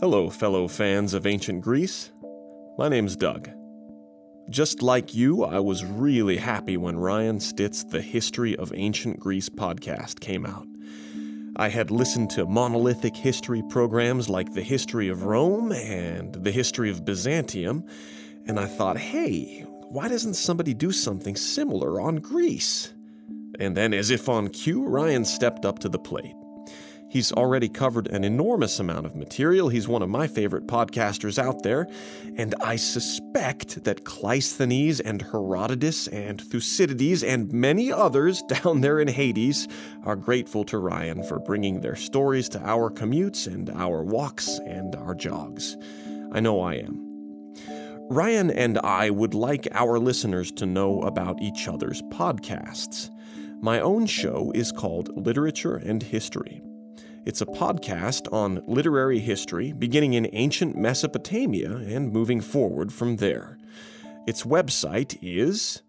Hello, fellow fans of ancient Greece. My name's Doug. Just like you, I was really happy when Ryan Stitt's The History of Ancient Greece podcast came out. I had listened to monolithic history programs like The History of Rome and The History of Byzantium, and I thought, hey, why doesn't somebody do something similar on Greece? And then, as if on cue, Ryan stepped up to the plate. He's already covered an enormous amount of material. He's one of my favorite podcasters out there. And I suspect that Cleisthenes and Herodotus and Thucydides and many others down there in Hades are grateful to Ryan for bringing their stories to our commutes and our walks and our jogs. I know I am. Ryan and I would like our listeners to know about each other's podcasts. My own show is called Literature and History. It's a podcast on literary history beginning in ancient Mesopotamia and moving forward from there. Its website is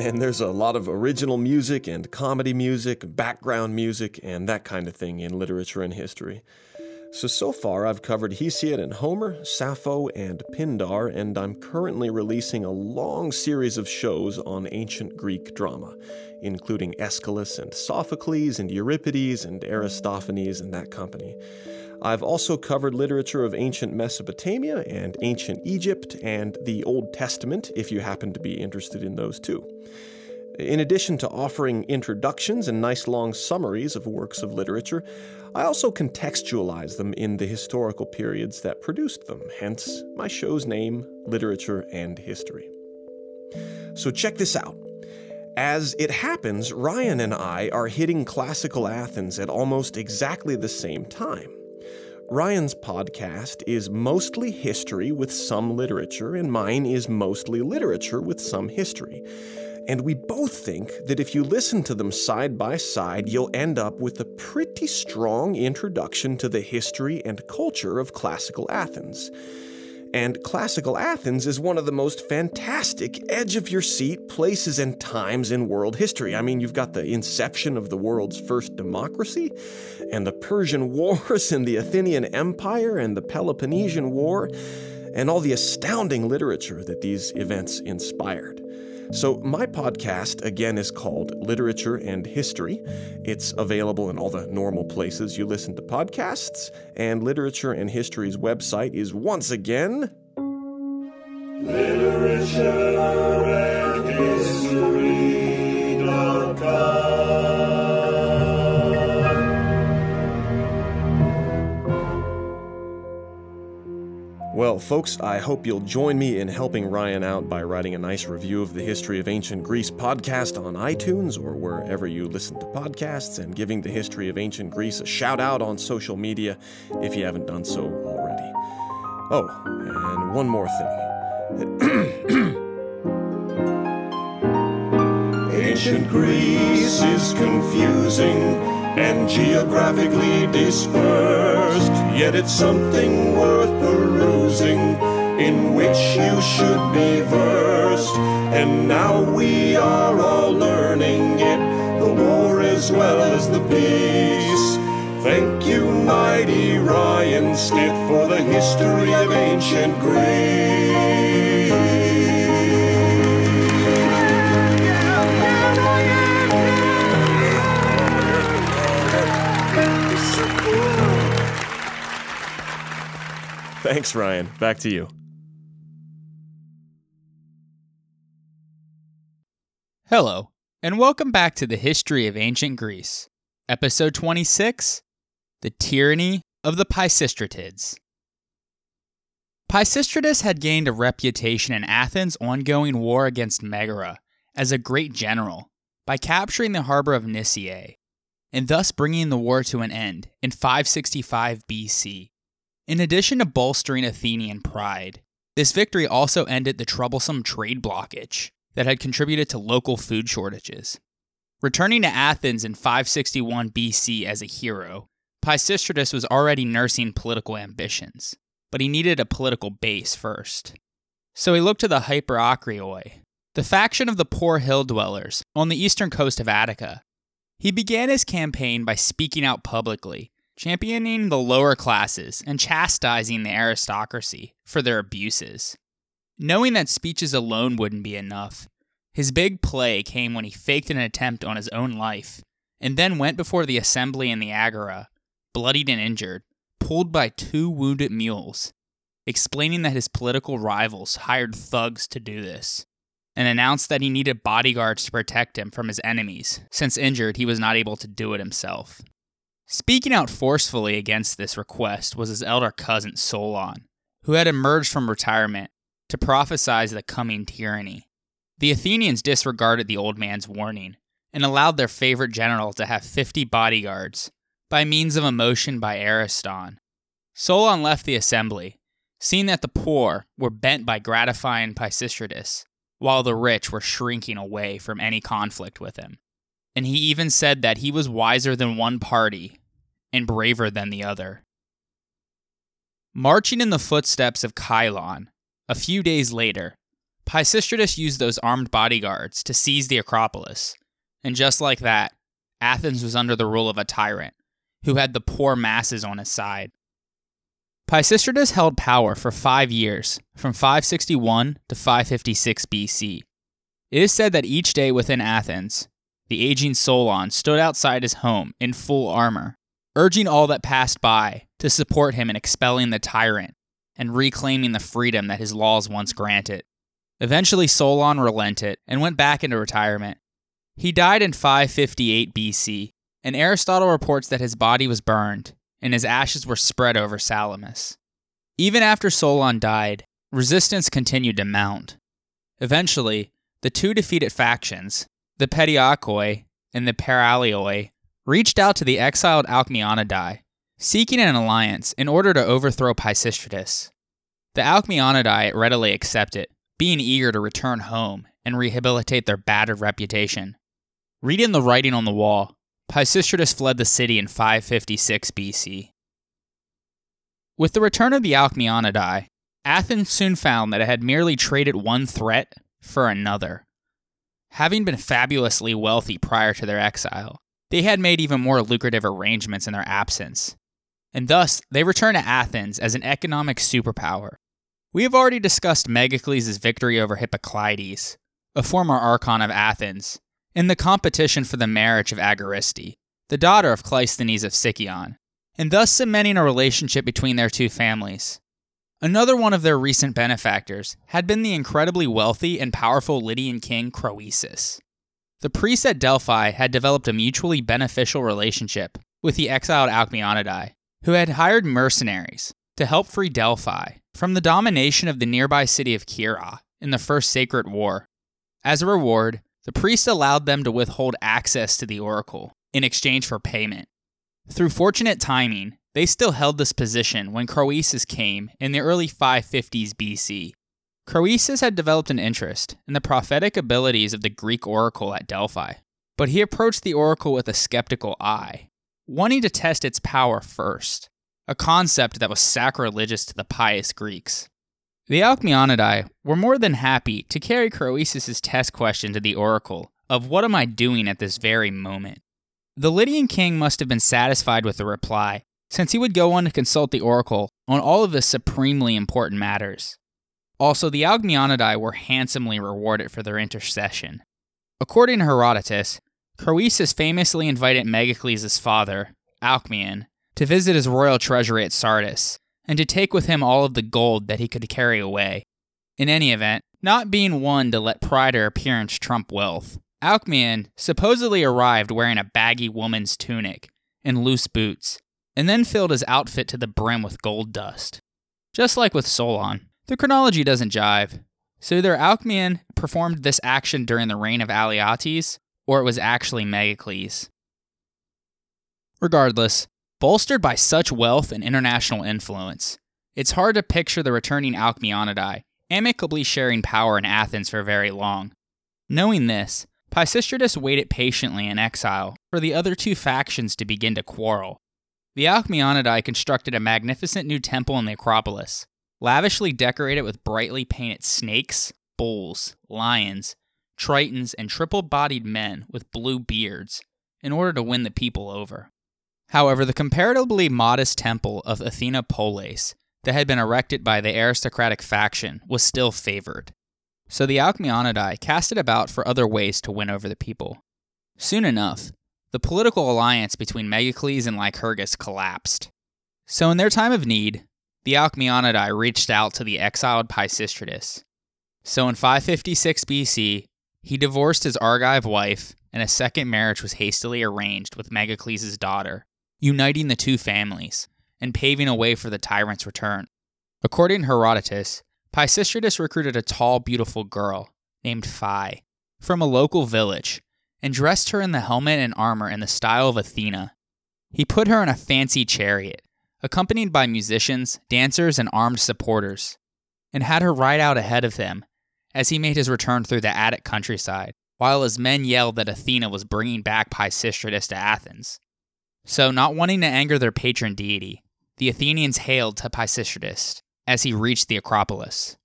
And there's a lot of original music and comedy music, background music, and that kind of thing in literature and history. So, so far I've covered Hesiod and Homer, Sappho and Pindar, and I'm currently releasing a long series of shows on ancient Greek drama, including Aeschylus and Sophocles and Euripides and Aristophanes and that company. I've also covered literature of ancient Mesopotamia and ancient Egypt and the Old Testament, if you happen to be interested in those too. In addition to offering introductions and nice long summaries of works of literature, I also contextualize them in the historical periods that produced them, hence my show's name, Literature and History. So check this out. As it happens, Ryan and I are hitting classical Athens at almost exactly the same time. Ryan's podcast is mostly history with some literature, and mine is mostly literature with some history. And we both think that if you listen to them side by side, you'll end up with a pretty strong introduction to the history and culture of classical Athens. And classical Athens is one of the most fantastic, edge of your seat places and times in world history. I mean, you've got the inception of the world's first democracy, and the Persian Wars, and the Athenian Empire, and the Peloponnesian War, and all the astounding literature that these events inspired. So, my podcast, again, is called Literature and History. It's available in all the normal places you listen to podcasts, and Literature and History's website is once again. Literature and Well, folks, I hope you'll join me in helping Ryan out by writing a nice review of the History of Ancient Greece podcast on iTunes or wherever you listen to podcasts, and giving the History of Ancient Greece a shout out on social media if you haven't done so already. Oh, and one more thing. Ancient Greece is confusing and geographically dispersed, yet it's something worth perusing in which you should be versed. And now we are all learning it, the war as well as the peace. Thank you, mighty Ryan Stitt, for the history of ancient Greece. Thanks, Ryan. Back to you. Hello, and welcome back to the History of Ancient Greece, Episode 26 The Tyranny of the Pisistratids. Pisistratus had gained a reputation in Athens' ongoing war against Megara as a great general by capturing the harbor of Nisaea, and thus bringing the war to an end in 565 BC. In addition to bolstering Athenian pride, this victory also ended the troublesome trade blockage that had contributed to local food shortages. Returning to Athens in 561 BC as a hero, Pisistratus was already nursing political ambitions, but he needed a political base first. so he looked to the Hyperacreioi, the faction of the poor hill dwellers on the eastern coast of Attica. He began his campaign by speaking out publicly, championing the lower classes and chastising the aristocracy for their abuses. Knowing that speeches alone wouldn't be enough, his big play came when he faked an attempt on his own life and then went before the assembly in the Agora, bloodied and injured, pulled by two wounded mules, explaining that his political rivals hired thugs to do this, and announced that he needed bodyguards to protect him from his enemies, since injured he was not able to do it himself. Speaking out forcefully against this request was his elder cousin Solon, who had emerged from retirement to prophesy the coming tyranny. The Athenians disregarded the old man's warning and allowed their favorite general to have 50 bodyguards by means of a motion by Ariston. Solon left the assembly, seeing that the poor were bent by gratifying Pisistratus, while the rich were shrinking away from any conflict with him. And he even said that he was wiser than one party and braver than the other. Marching in the footsteps of Cylon, a few days later, Pisistratus used those armed bodyguards to seize the Acropolis, and just like that, Athens was under the rule of a tyrant who had the poor masses on his side. Pisistratus held power for five years, from 561 to 556 BC. It is said that each day within Athens, the aging Solon stood outside his home in full armor, urging all that passed by to support him in expelling the tyrant and reclaiming the freedom that his laws once granted. Eventually, Solon relented and went back into retirement. He died in 558 BC, and Aristotle reports that his body was burned and his ashes were spread over Salamis. Even after Solon died, resistance continued to mount. Eventually, the two defeated factions, the Pediakoi and the Paralioi, reached out to the exiled Alcmeonidae, seeking an alliance in order to overthrow Pisistratus. The Alcmeonidae readily accepted, being eager to return home and rehabilitate their battered reputation. Reading the writing on the wall, Pisistratus fled the city in 556 BC. With the return of the Alcmeonidae, Athens soon found that it had merely traded one threat for another. Having been fabulously wealthy prior to their exile, they had made even more lucrative arrangements in their absence, and thus they returned to Athens as an economic superpower. We have already discussed Megacles' victory over Hippocleides, a former archon of Athens, in the competition for the marriage of Agariste, the daughter of Cleisthenes of Sicyon, and thus cementing a relationship between their two families. Another one of their recent benefactors had been the incredibly wealthy and powerful Lydian king Croesus. The priests at Delphi had developed a mutually beneficial relationship with the exiled Alcmeonidae, who had hired mercenaries to help free Delphi from the domination of the nearby city of Kirrha in the First Sacred War. As a reward, the priests allowed them to withhold access to the oracle in exchange for payment. Through fortunate timing, they still held this position when Croesus came in the early 550s BC Croesus had developed an interest in the prophetic abilities of the Greek oracle at Delphi, but he approached the oracle with a skeptical eye, wanting to test its power first, a concept that was sacrilegious to the pious Greeks. The Alcmeonidae were more than happy to carry Croesus' test question to the oracle of what am I doing at this very moment. The Lydian king must have been satisfied with the reply, since he would go on to consult the oracle on all of the supremely important matters. Also, the Alcmeonidae were handsomely rewarded for their intercession. According to Herodotus, Croesus famously invited Megacles' father, Alcmaeon, to visit his royal treasury at Sardis, and to take with him all of the gold that he could carry away. In any event, not being one to let pride or appearance trump wealth, Alcmaeon supposedly arrived wearing a baggy woman's tunic and loose boots, and then filled his outfit to the brim with gold dust. Just like with Solon, the chronology doesn't jive. So either Alcmaeon performed this action during the reign of Alyattes, or it was actually Megacles. Regardless, bolstered by such wealth and international influence, it's hard to picture the returning Alcmeonidae amicably sharing power in Athens for very long. Knowing this, Pisistratus waited patiently in exile for the other two factions to begin to quarrel. The Alcmeonidae constructed a magnificent new temple in the Acropolis, lavishly decorated with brightly painted snakes, bulls, lions, tritons, and triple bodied men with blue beards in order to win the people over. However, the comparatively modest temple of Athena Polias that had been erected by the aristocratic faction was still favored. So the Alcmeonidae casted about for other ways to win over the people. Soon enough, the political alliance between Megacles and Lycurgus collapsed. So, in their time of need, the Alcmeonidae reached out to the exiled Pisistratus. So, in 556 BC, he divorced his Argive wife, and a second marriage was hastily arranged with Megacles' daughter, uniting the two families and paving a way for the tyrant's return. According to Herodotus, Pisistratus recruited a tall, beautiful girl named Phye from a local village and dressed her in the helmet and armor in the style of Athena. He put her in a fancy chariot, accompanied by musicians, dancers, and armed supporters, and had her ride out ahead of him as he made his return through the Attic countryside, while his men yelled that Athena was bringing back Pisistratus to Athens. So, not wanting to anger their patron deity, the Athenians hailed to Pisistratus as he reached the Acropolis.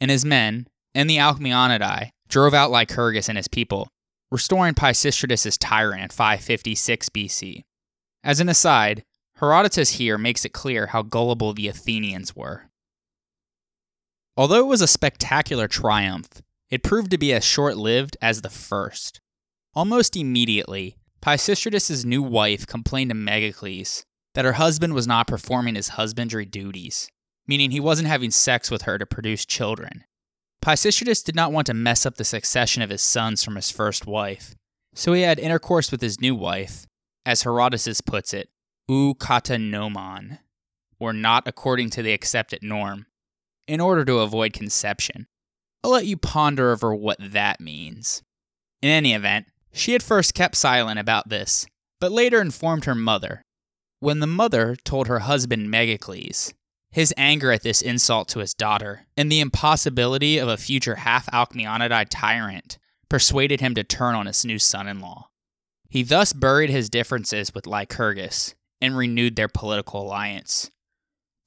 And his men, and the Alcmeonidae, drove out Lycurgus and his people, restoring Pisistratus tyrant in 556 BC. As an aside, Herodotus here makes it clear how gullible the Athenians were. Although it was a spectacular triumph, it proved to be as short lived as the first. Almost immediately, Pisistratus' new wife complained to Megacles that her husband was not performing his husbandry duties, meaning he wasn't having sex with her to produce children. Pisistratus did not want to mess up the succession of his sons from his first wife, so he had intercourse with his new wife, as Herodotus puts it, ou kata nomon, or not according to the accepted norm, in order to avoid conception. I'll let you ponder over what that means. In any event, she at first kept silent about this, but later informed her mother. When the mother told her husband Megacles, his anger at this insult to his daughter and the impossibility of a future half Alcmeonidae tyrant persuaded him to turn on his new son in law. He thus buried his differences with Lycurgus and renewed their political alliance.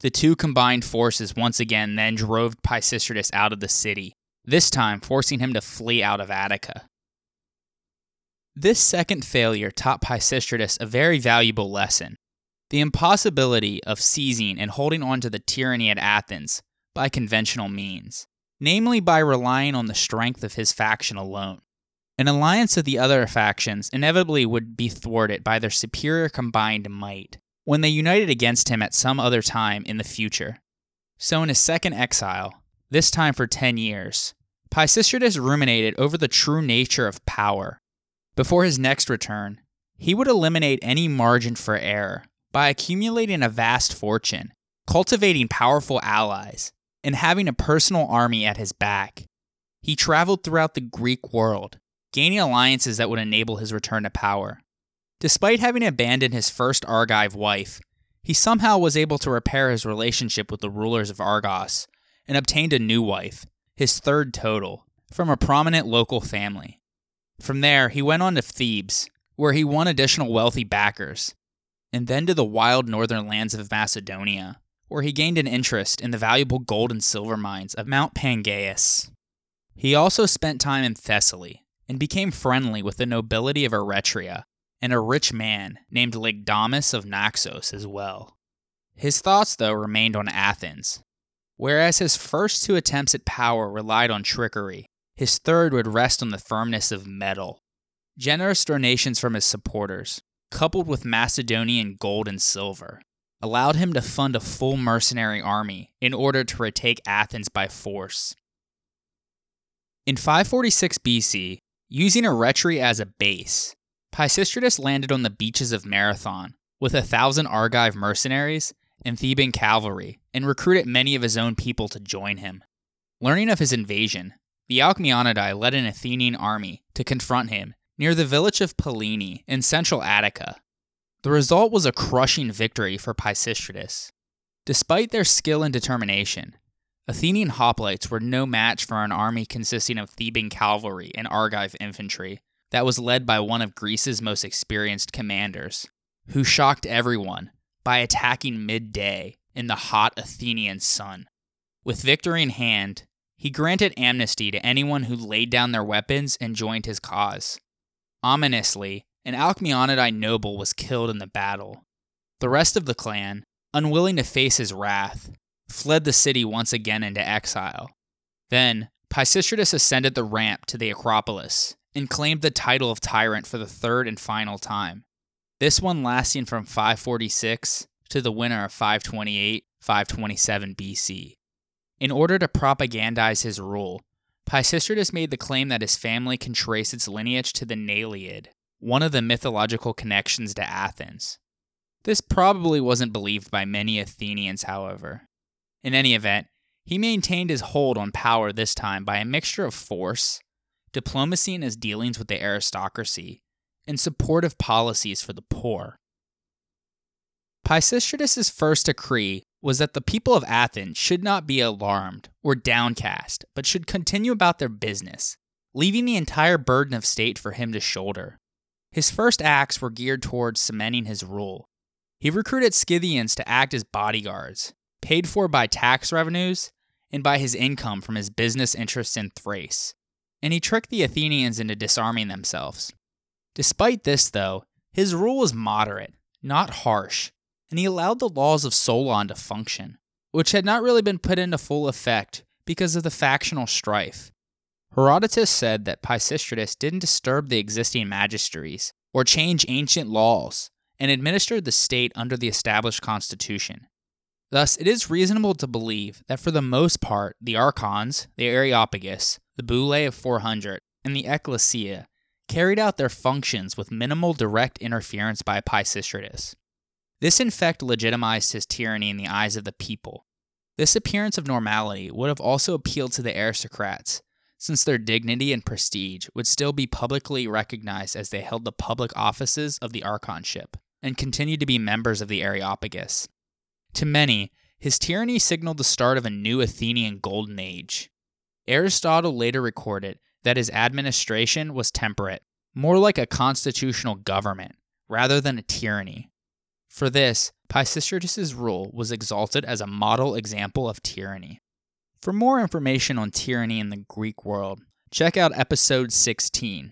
The two combined forces once again then drove Pisistratus out of the city, this time forcing him to flee out of Attica. This second failure taught Pisistratus a very valuable lesson the impossibility of seizing and holding on to the tyranny at Athens by conventional means, namely by relying on the strength of his faction alone. An alliance of the other factions inevitably would be thwarted by their superior combined might when they united against him at some other time in the future. So, in his second exile, this time for 10 years, Pisistratus ruminated over the true nature of power. Before his next return, he would eliminate any margin for error by accumulating a vast fortune, cultivating powerful allies, and having a personal army at his back. He traveled throughout the Greek world, gaining alliances that would enable his return to power. Despite having abandoned his first Argive wife, he somehow was able to repair his relationship with the rulers of Argos and obtained a new wife, his third total, from a prominent local family. From there, he went on to Thebes, where he won additional wealthy backers, and then to the wild northern lands of Macedonia, where he gained an interest in the valuable gold and silver mines of Mount Pangaeus. He also spent time in Thessaly and became friendly with the nobility of Eretria and a rich man named Lygdamus of Naxos as well. His thoughts, though, remained on Athens. Whereas his first two attempts at power relied on trickery, his third would rest on the firmness of metal. Generous donations from his supporters, coupled with Macedonian gold and silver, allowed him to fund a full mercenary army in order to retake Athens by force. In 546 BC, using Eretria as a base, Pisistratus landed on the beaches of Marathon with a thousand Argive mercenaries and Theban cavalry and recruited many of his own people to join him. Learning of his invasion, the Alcmeonidae led an Athenian army to confront him near the village of Pallene in central Attica. The result was a crushing victory for Pisistratus. Despite their skill and determination, Athenian hoplites were no match for an army consisting of Theban cavalry and Argive infantry that was led by one of Greece's most experienced commanders, who shocked everyone by attacking midday in the hot Athenian sun. With victory in hand, he granted amnesty to anyone who laid down their weapons and joined his cause. Ominously, an Alcmeonidine noble was killed in the battle. The rest of the clan, unwilling to face his wrath, fled the city once again into exile. Then, Pisistratus ascended the ramp to the Acropolis and claimed the title of tyrant for the third and final time. This one lasting from 546 to the winter of 528 527 BC. In order to propagandize his rule, Pisistratus made the claim that his family can trace its lineage to the Neleid, one of the mythological connections to Athens. This probably wasn't believed by many Athenians, however. In any event, he maintained his hold on power this time by a mixture of force, diplomacy in his dealings with the aristocracy, and supportive policies for the poor. Pisistratus's first decree was that the people of Athens should not be alarmed or downcast, but should continue about their business, leaving the entire burden of state for him to shoulder. His first acts were geared towards cementing his rule. He recruited Scythians to act as bodyguards, paid for by tax revenues and by his income from his business interests in Thrace, and he tricked the Athenians into disarming themselves. Despite this, though, his rule was moderate, not harsh, and he allowed the laws of Solon to function, which had not really been put into full effect because of the factional strife. Herodotus said that Pisistratus didn't disturb the existing magistracies or change ancient laws and administered the state under the established constitution. Thus, it is reasonable to believe that for the most part, the archons, the Areopagus, the Boule of 400, and the Ecclesia carried out their functions with minimal direct interference by Pisistratus. This in fact legitimized his tyranny in the eyes of the people. This appearance of normality would have also appealed to the aristocrats, since their dignity and prestige would still be publicly recognized as they held the public offices of the archonship and continued to be members of the Areopagus. To many, his tyranny signaled the start of a new Athenian golden age. Aristotle later recorded that his administration was temperate, more like a constitutional government rather than a tyranny. For this, Pisistratus's rule was exalted as a model example of tyranny. For more information on tyranny in the Greek world, check out episode 16.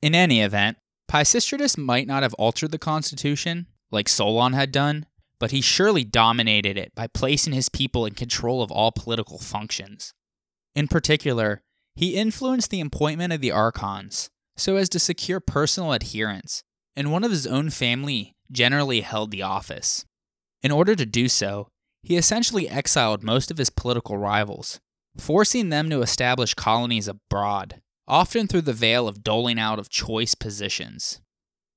In any event, Pisistratus might not have altered the constitution, like Solon had done, but he surely dominated it by placing his people in control of all political functions. In particular, he influenced the appointment of the archons so as to secure personal adherence and one of his own family generally held the office. In order to do so, he essentially exiled most of his political rivals, forcing them to establish colonies abroad, often through the veil of doling out of choice positions.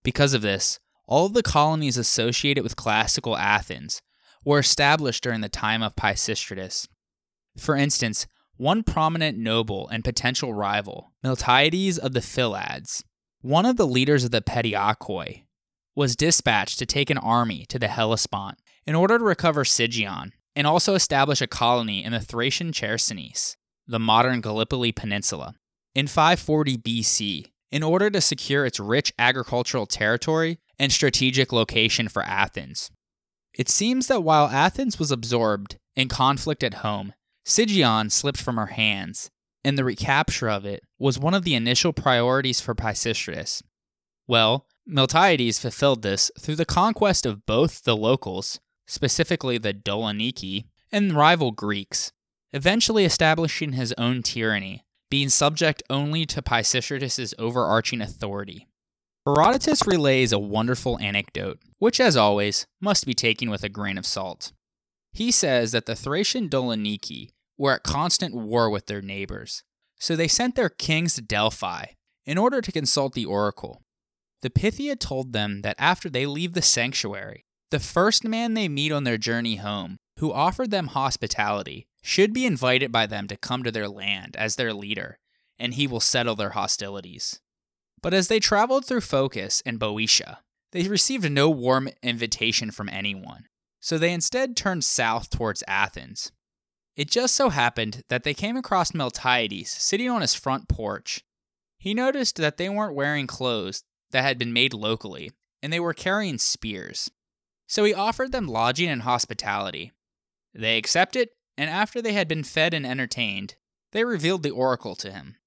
Because of this, all of the colonies associated with classical Athens were established during the time of Pisistratus. For instance, one prominent noble and potential rival, Miltiades of the Philaids, one of the leaders of the Pediakoi, was dispatched to take an army to the Hellespont in order to recover Sigion and also establish a colony in the Thracian Chersonese, the modern Gallipoli Peninsula, in 540 BC in order to secure its rich agricultural territory and strategic location for Athens. It seems that while Athens was absorbed in conflict at home, Sigion slipped from her hands and the recapture of it was one of the initial priorities for Pisistratus. Well, Miltiades fulfilled this through the conquest of both the locals, specifically the Doloniki, and rival Greeks, eventually establishing his own tyranny, being subject only to Pisistratus's overarching authority. Herodotus relays a wonderful anecdote, which, as always, must be taken with a grain of salt. He says that the Thracian Doloniki were at constant war with their neighbors, so they sent their kings to Delphi in order to consult the oracle. The Pythia told them that after they leave the sanctuary, the first man they meet on their journey home who offered them hospitality should be invited by them to come to their land as their leader, and he will settle their hostilities. But as they traveled through Phocis and Boeotia, they received no warm invitation from anyone, so they instead turned south towards Athens, it just so happened that they came across Miltiades sitting on his front porch. He noticed that they weren't wearing clothes that had been made locally, and they were carrying spears. So he offered them lodging and hospitality. They accepted, and after they had been fed and entertained, they revealed the oracle to him.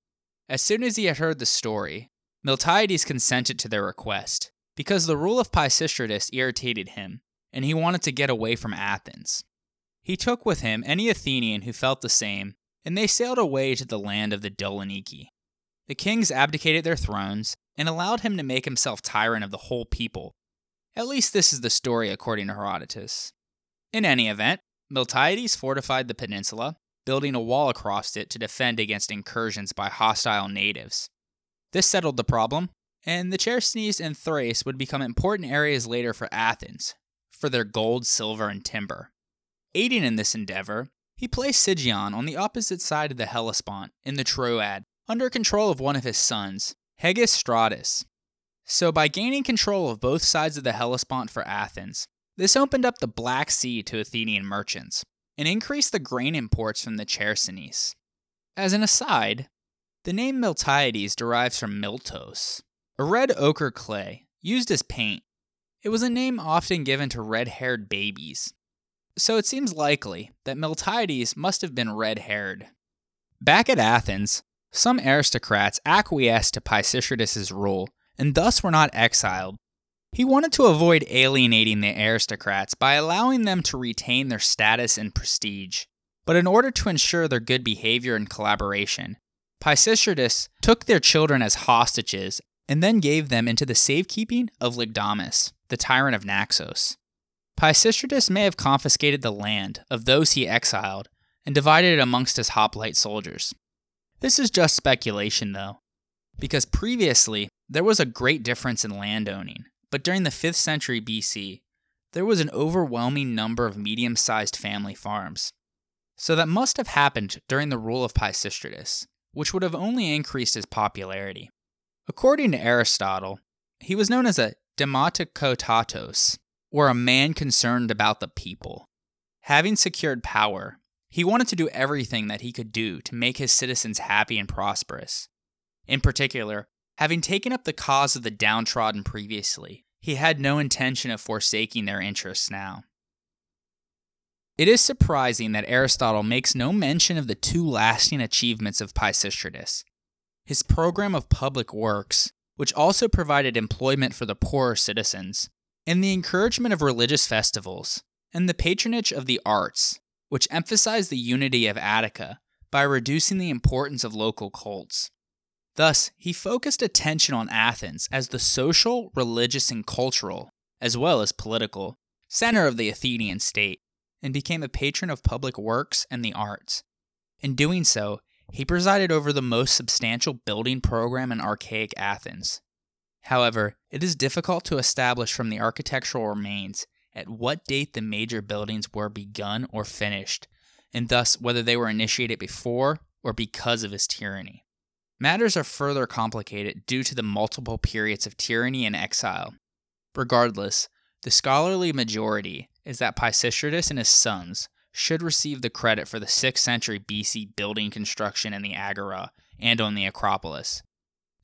As soon as he had heard the story, Miltiades consented to their request, because the rule of Pisistratus irritated him, and he wanted to get away from Athens. He took with him any Athenian who felt the same, and they sailed away to the land of the Doloniki. The kings abdicated their thrones and allowed him to make himself tyrant of the whole people. At least this is the story according to Herodotus. In any event, Miltiades fortified the peninsula, building a wall across it to defend against incursions by hostile natives. This settled the problem, and the Chersonese and Thrace would become important areas later for Athens, for their gold, silver, and timber. Aiding in this endeavor, he placed Sigeon on the opposite side of the Hellespont in the Troad, under control of one of his sons, Hegesistratus. So, by gaining control of both sides of the Hellespont for Athens, this opened up the Black Sea to Athenian merchants and increased the grain imports from the Chersonese. As an aside, the name Miltiades derives from miltos, a red ochre clay used as paint. It was a name often given to red haired babies, so it seems likely that Miltiades must have been red haired. Back at Athens, some aristocrats acquiesced to Pisistratus's rule and thus were not exiled. He wanted to avoid alienating the aristocrats by allowing them to retain their status and prestige. But in order to ensure their good behavior and collaboration, Pisistratus took their children as hostages and then gave them into the safekeeping of Lygdamus, the tyrant of Naxos. Pisistratus may have confiscated the land of those he exiled and divided it amongst his hoplite soldiers. This is just speculation, though, because previously there was a great difference in landowning, but during the 5th century BC, there was an overwhelming number of medium sized family farms. So that must have happened during the rule of Pisistratus, which would have only increased his popularity. According to Aristotle, he was known as a demotikotatos, or a man concerned about the people. Having secured power, he wanted to do everything that he could do to make his citizens happy and prosperous. In particular, having taken up the cause of the downtrodden previously, he had no intention of forsaking their interests now. It is surprising that Aristotle makes no mention of the two lasting achievements of Pisistratus his program of public works, which also provided employment for the poorer citizens, and the encouragement of religious festivals, and the patronage of the arts, which emphasized the unity of Attica by reducing the importance of local cults. Thus, he focused attention on Athens as the social, religious, and cultural, as well as political, center of the Athenian state, and became a patron of public works and the arts. In doing so, he presided over the most substantial building program in archaic Athens. However, it is difficult to establish from the architectural remains at what date the major buildings were begun or finished, and thus whether they were initiated before or because of his tyranny. Matters are further complicated due to the multiple periods of tyranny and exile. Regardless, the scholarly majority is that Pisistratus and his sons should receive the credit for the 6th century BC building construction in the Agora and on the Acropolis,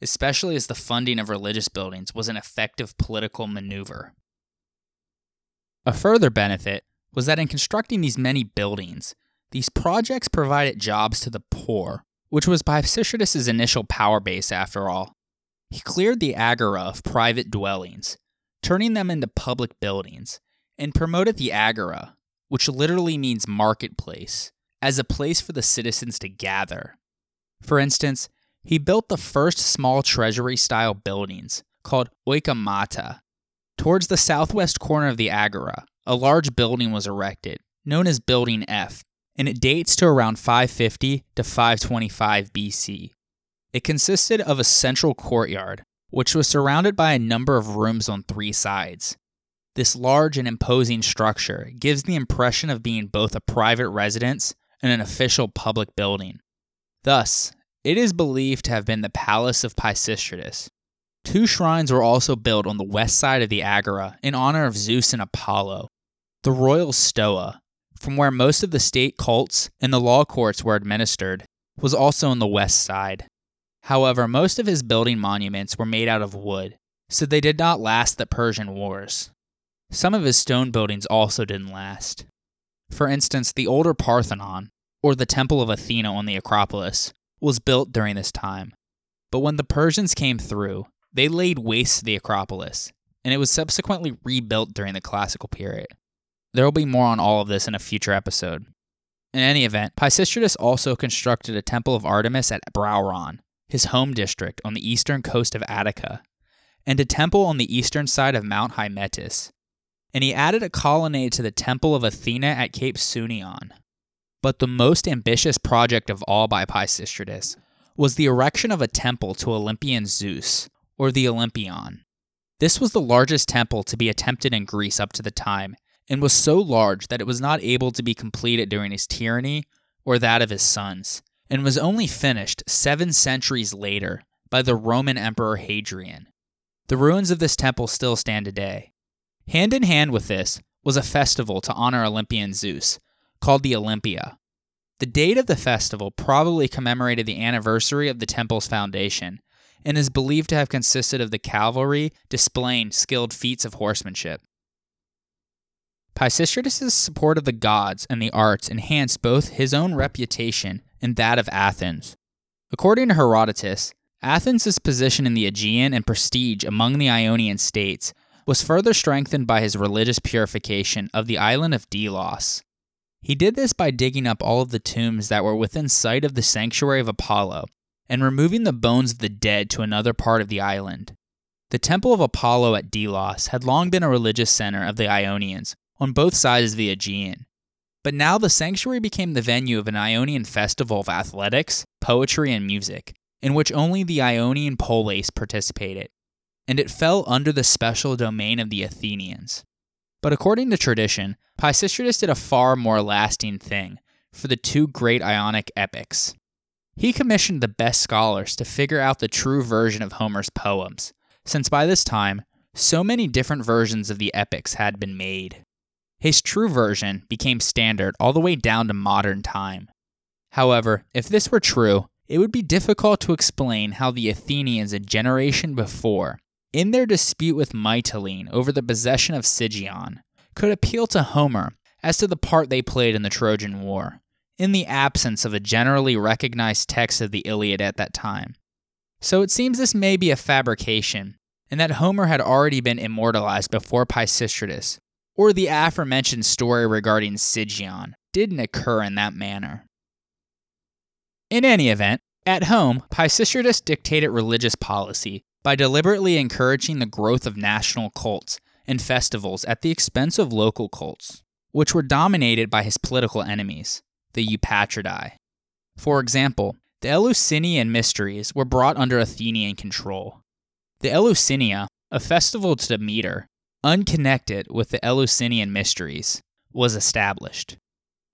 especially as the funding of religious buildings was an effective political maneuver. A further benefit was that in constructing these many buildings, these projects provided jobs to the poor, which was Pisistratus' initial power base after all. He cleared the agora of private dwellings, turning them into public buildings, and promoted the agora, which literally means marketplace, as a place for the citizens to gather. For instance, he built the first small treasury style buildings called oikemata Towards the southwest corner of the agora, a large building was erected, known as Building F, and it dates to around 550 to 525 BC. It consisted of a central courtyard, which was surrounded by a number of rooms on three sides. This large and imposing structure gives the impression of being both a private residence and an official public building. Thus, it is believed to have been the palace of Pisistratus, Two shrines were also built on the west side of the Agora in honor of Zeus and Apollo. The royal Stoa, from where most of the state cults and the law courts were administered, was also on the west side. However, most of his building monuments were made out of wood, so they did not last the Persian Wars. Some of his stone buildings also didn't last. For instance, the older Parthenon, or the Temple of Athena on the Acropolis, was built during this time. But when the Persians came through, they laid waste to the Acropolis, and it was subsequently rebuilt during the classical period. There will be more on all of this in a future episode. In any event, Pisistratus also constructed a temple of Artemis at Brauron, his home district on the eastern coast of Attica, and a temple on the eastern side of Mount Hymettus. And he added a colonnade to the temple of Athena at Cape Sunion. But the most ambitious project of all by Pisistratus was the erection of a temple to Olympian Zeus, or the Olympion. This was the largest temple to be attempted in Greece up to the time, and was so large that it was not able to be completed during his tyranny or that of his sons, and was only finished seven centuries later by the Roman Emperor Hadrian. The ruins of this temple still stand today. Hand in hand with this was a festival to honor Olympian Zeus, called the Olympia. The date of the festival probably commemorated the anniversary of the temple's foundation, and is believed to have consisted of the cavalry displaying skilled feats of horsemanship. Pisistratus' support of the gods and the arts enhanced both his own reputation and that of Athens. According to Herodotus, Athens' position in the Aegean and prestige among the Ionian states was further strengthened by his religious purification of the island of Delos. He did this by digging up all of the tombs that were within sight of the sanctuary of Apollo and removing the bones of the dead to another part of the island. The Temple of Apollo at Delos had long been a religious center of the Ionians on both sides of the Aegean. But now the sanctuary became the venue of an Ionian festival of athletics, poetry, and music, in which only the Ionian polis participated, and it fell under the special domain of the Athenians. But according to tradition, Pisistratus did a far more lasting thing for the two great Ionic epics. He commissioned the best scholars to figure out the true version of Homer's poems, since by this time, so many different versions of the epics had been made. His true version became standard all the way down to modern time. However, if this were true, it would be difficult to explain how the Athenians a generation before, in their dispute with Mytilene over the possession of Sigeon, could appeal to Homer as to the part they played in the Trojan War, in the absence of a generally recognized text of the Iliad at that time. So it seems this may be a fabrication, and that Homer had already been immortalized before Pisistratus, or the aforementioned story regarding Sigeon didn't occur in that manner. In any event, at home, Pisistratus dictated religious policy by deliberately encouraging the growth of national cults and festivals at the expense of local cults, which were dominated by his political enemies, the Eupatridae. For example, the Eleusinian mysteries were brought under Athenian control. The Eleusinia, a festival to Demeter, unconnected with the Eleusinian mysteries, was established.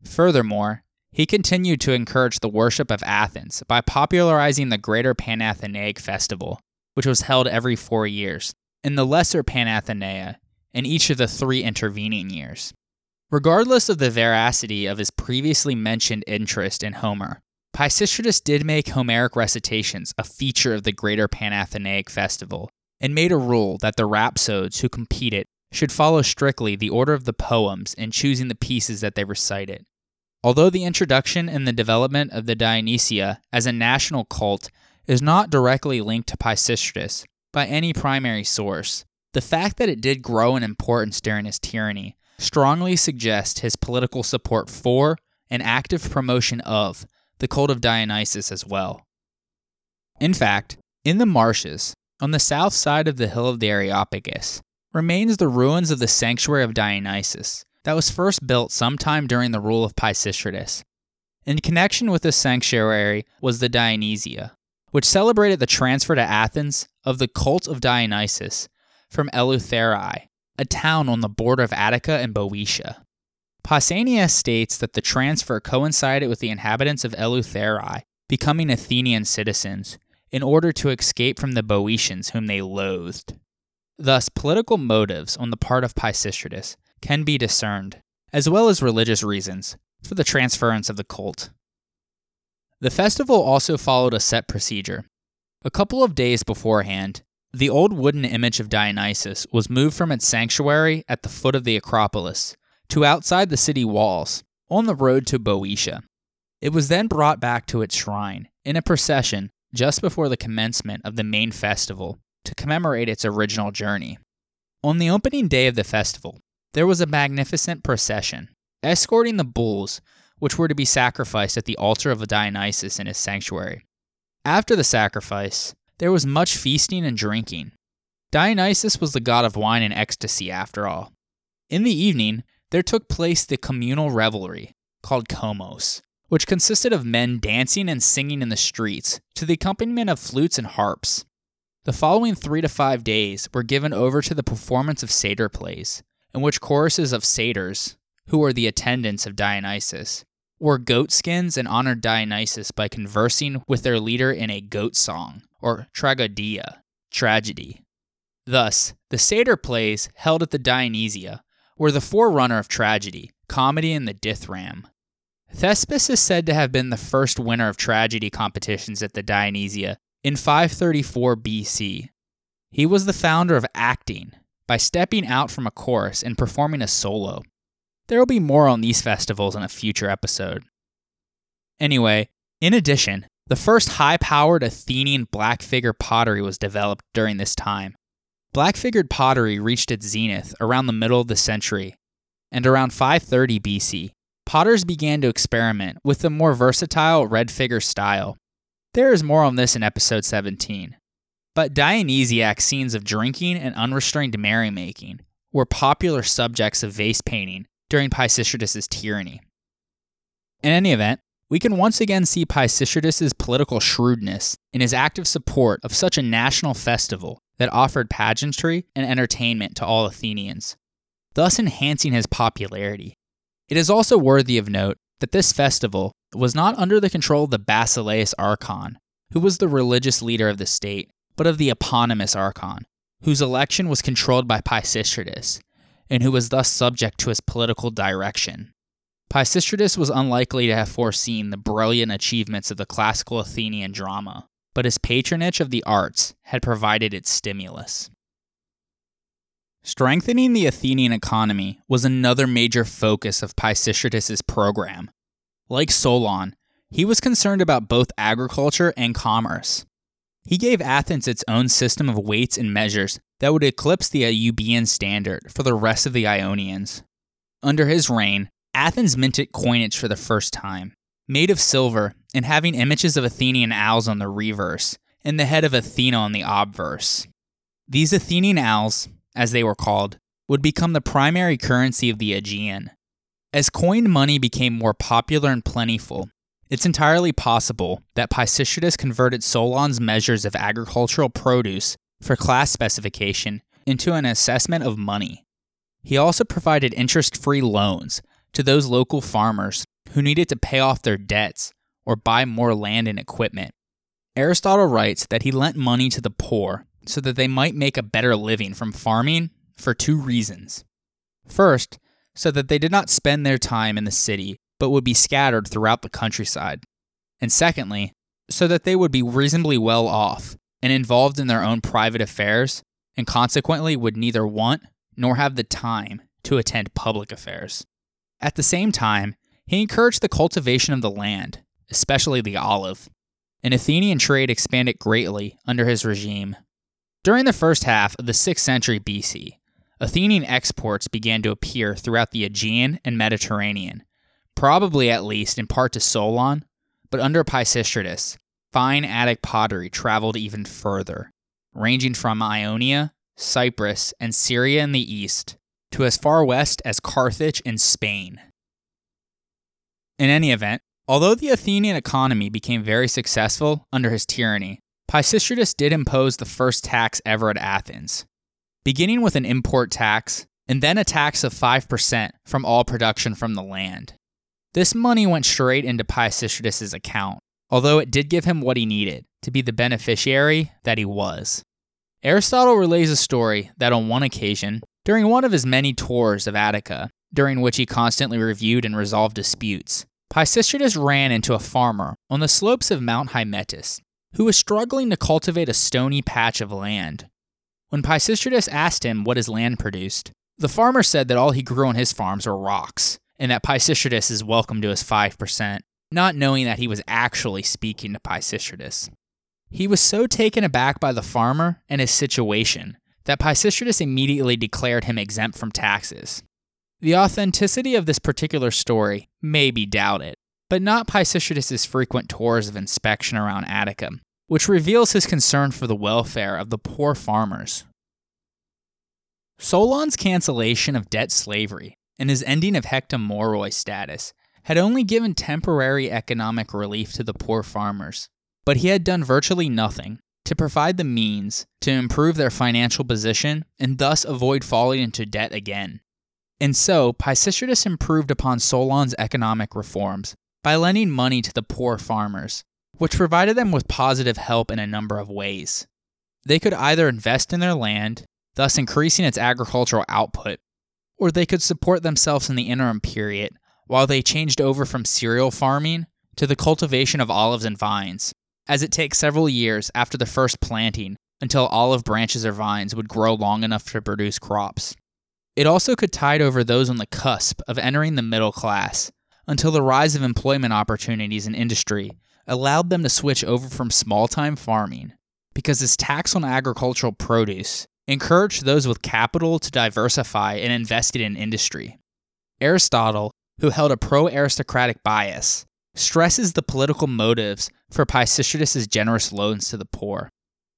Furthermore, he continued to encourage the worship of Athens by popularizing the Greater Panathenaic Festival, which was held every four years, and the Lesser Panathenaea in each of the three intervening years. Regardless of the veracity of his previously mentioned interest in Homer, Pisistratus did make Homeric recitations a feature of the Greater Panathenaic Festival and made a rule that the rhapsodes who competed should follow strictly the order of the poems in choosing the pieces that they recited. Although the introduction and the development of the Dionysia as a national cult is not directly linked to Pisistratus by any primary source, the fact that it did grow in importance during his tyranny strongly suggests his political support for and active promotion of the cult of Dionysus as well. In fact, in the marshes, on the south side of the hill of the Areopagus remains the ruins of the sanctuary of Dionysus that was first built sometime during the rule of Pisistratus. In connection with this sanctuary was the Dionysia, which celebrated the transfer to Athens of the cult of Dionysus from Eleutherae, a town on the border of Attica and Boeotia. Pausanias states that the transfer coincided with the inhabitants of Eleutherae becoming Athenian citizens in order to escape from the Boeotians whom they loathed. Thus, political motives on the part of Pisistratus can be discerned, as well as religious reasons, for the transference of the cult. The festival also followed a set procedure. A couple of days beforehand, the old wooden image of Dionysus was moved from its sanctuary at the foot of the Acropolis to outside the city walls on the road to Boeotia. It was then brought back to its shrine in a procession just before the commencement of the main festival to commemorate its original journey. On the opening day of the festival, there was a magnificent procession escorting the bulls which were to be sacrificed at the altar of Dionysus in his sanctuary. After the sacrifice, there was much feasting and drinking. Dionysus was the god of wine and ecstasy, after all. In the evening, there took place the communal revelry, called Komos, which consisted of men dancing and singing in the streets to the accompaniment of flutes and harps. The following three to five days were given over to the performance of satyr plays, in which choruses of satyrs, who were the attendants of Dionysus, wore goat skins and honored Dionysus by conversing with their leader in a goat song, or tragodia, tragedy. Thus, the satyr plays held at the Dionysia were the forerunner of tragedy, comedy, and the dithyramb. Thespis is said to have been the first winner of tragedy competitions at the Dionysia in 534 BC. He was the founder of acting by stepping out from a chorus and performing a solo. There will be more on these festivals in a future episode. Anyway, in addition, the first high powered Athenian black figure pottery was developed during this time. Black figured pottery reached its zenith around the middle of the century, and around 530 BC, potters began to experiment with the more versatile red figure style. There is more on this in episode 17. But Dionysiac scenes of drinking and unrestrained merrymaking were popular subjects of vase painting during Pisistratus' tyranny. In any event, we can once again see Pisistratus' political shrewdness in his active support of such a national festival that offered pageantry and entertainment to all Athenians, thus enhancing his popularity. It is also worthy of note that this festival was not under the control of the Basileus Archon, who was the religious leader of the state, but of the eponymous Archon, whose election was controlled by Pisistratus, and who was thus subject to his political direction. Pisistratus was unlikely to have foreseen the brilliant achievements of the classical Athenian drama, but his patronage of the arts had provided its stimulus. Strengthening the Athenian economy was another major focus of Pisistratus's program. Like Solon, he was concerned about both agriculture and commerce. He gave Athens its own system of weights and measures that would eclipse the Euboean standard for the rest of the Ionians. Under his reign, Athens minted coinage for the first time, made of silver and having images of Athenian owls on the reverse and the head of Athena on the obverse. These Athenian owls, as they were called, would become the primary currency of the Aegean. As coined money became more popular and plentiful, it's entirely possible that Pisistratus converted Solon's measures of agricultural produce for class specification into an assessment of money. He also provided interest free loans to those local farmers who needed to pay off their debts or buy more land and equipment. Aristotle writes that he lent money to the poor so that they might make a better living from farming for two reasons. First, so that they did not spend their time in the city but would be scattered throughout the countryside. And secondly, so that they would be reasonably well off and involved in their own private affairs, and consequently would neither want nor have the time to attend public affairs. At the same time, he encouraged the cultivation of the land, especially the olive. An Athenian trade expanded greatly under his regime. During the first half of the 6th century BC, Athenian exports began to appear throughout the Aegean and Mediterranean, probably at least in part to Solon, but under Pisistratus, fine Attic pottery traveled even further, ranging from Ionia, Cyprus, and Syria in the east to as far west as Carthage and Spain. In any event, although the Athenian economy became very successful under his tyranny, Pisistratus did impose the first tax ever at Athens, beginning with an import tax and then a tax of 5% from all production from the land. This money went straight into Pisistratus' account, although it did give him what he needed to be the beneficiary that he was. Aristotle relays a story that on one occasion, during one of his many tours of Attica, during which he constantly reviewed and resolved disputes, Pisistratus ran into a farmer on the slopes of Mount Hymettus who was struggling to cultivate a stony patch of land. When Pisistratus asked him what his land produced, the farmer said that all he grew on his farms were rocks, and that Pisistratus is welcome to his 5%, not knowing that he was actually speaking to Pisistratus. He was so taken aback by the farmer and his situation that Pisistratus immediately declared him exempt from taxes. The authenticity of this particular story may be doubted, but not Pisistratus's frequent tours of inspection around Attica, which reveals his concern for the welfare of the poor farmers. Solon's cancellation of debt slavery and his ending of hectomoroi status had only given temporary economic relief to the poor farmers, but he had done virtually nothing to provide the means to improve their financial position and thus avoid falling into debt again. And so, Pisistratus improved upon Solon's economic reforms by lending money to the poor farmers, which provided them with positive help in a number of ways. They could either invest in their land, thus increasing its agricultural output, or they could support themselves in the interim period while they changed over from cereal farming to the cultivation of olives and vines, as it takes several years after the first planting until olive branches or vines would grow long enough to produce crops. It also could tide over those on the cusp of entering the middle class until the rise of employment opportunities in industry allowed them to switch over from small time farming because this tax on agricultural produce encouraged those with capital to diversify and invest in industry. Aristotle, who held a pro aristocratic bias, stresses the political motives for Pisistratus's generous loans to the poor.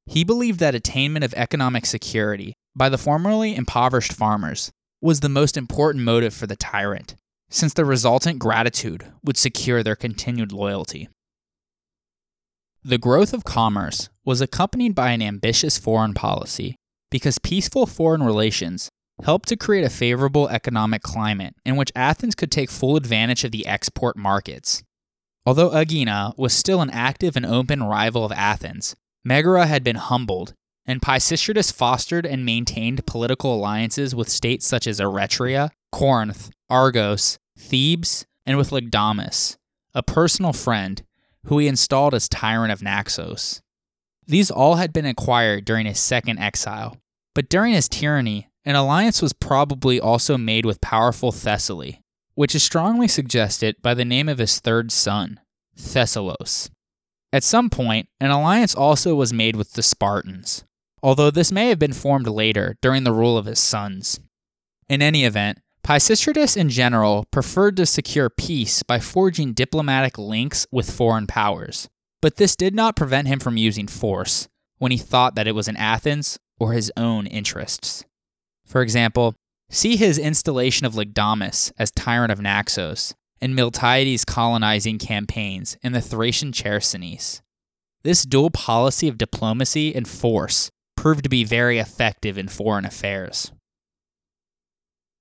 He believed that attainment of economic security by the formerly impoverished farmers was the most important motive for the tyrant, since the resultant gratitude would secure their continued loyalty. The growth of commerce was accompanied by an ambitious foreign policy because peaceful foreign relations helped to create a favorable economic climate in which Athens could take full advantage of the export markets. Although Aegina was still an active and open rival of Athens, Megara had been humbled, and Pisistratus fostered and maintained political alliances with states such as Eretria, Corinth, Argos, Thebes, and with Lygdamus, a personal friend who he installed as tyrant of Naxos. These all had been acquired during his second exile, but during his tyranny, an alliance was probably also made with powerful Thessaly, which is strongly suggested by the name of his third son, Thessalos. At some point, an alliance also was made with the Spartans, although this may have been formed later during the rule of his sons. In any event, Pisistratus in general preferred to secure peace by forging diplomatic links with foreign powers, but this did not prevent him from using force when he thought that it was in Athens or his own interests. For example, see his installation of Lygdamus as tyrant of Naxos and Miltiades' colonizing campaigns in the Thracian Chersonese. This dual policy of diplomacy and force proved to be very effective in foreign affairs.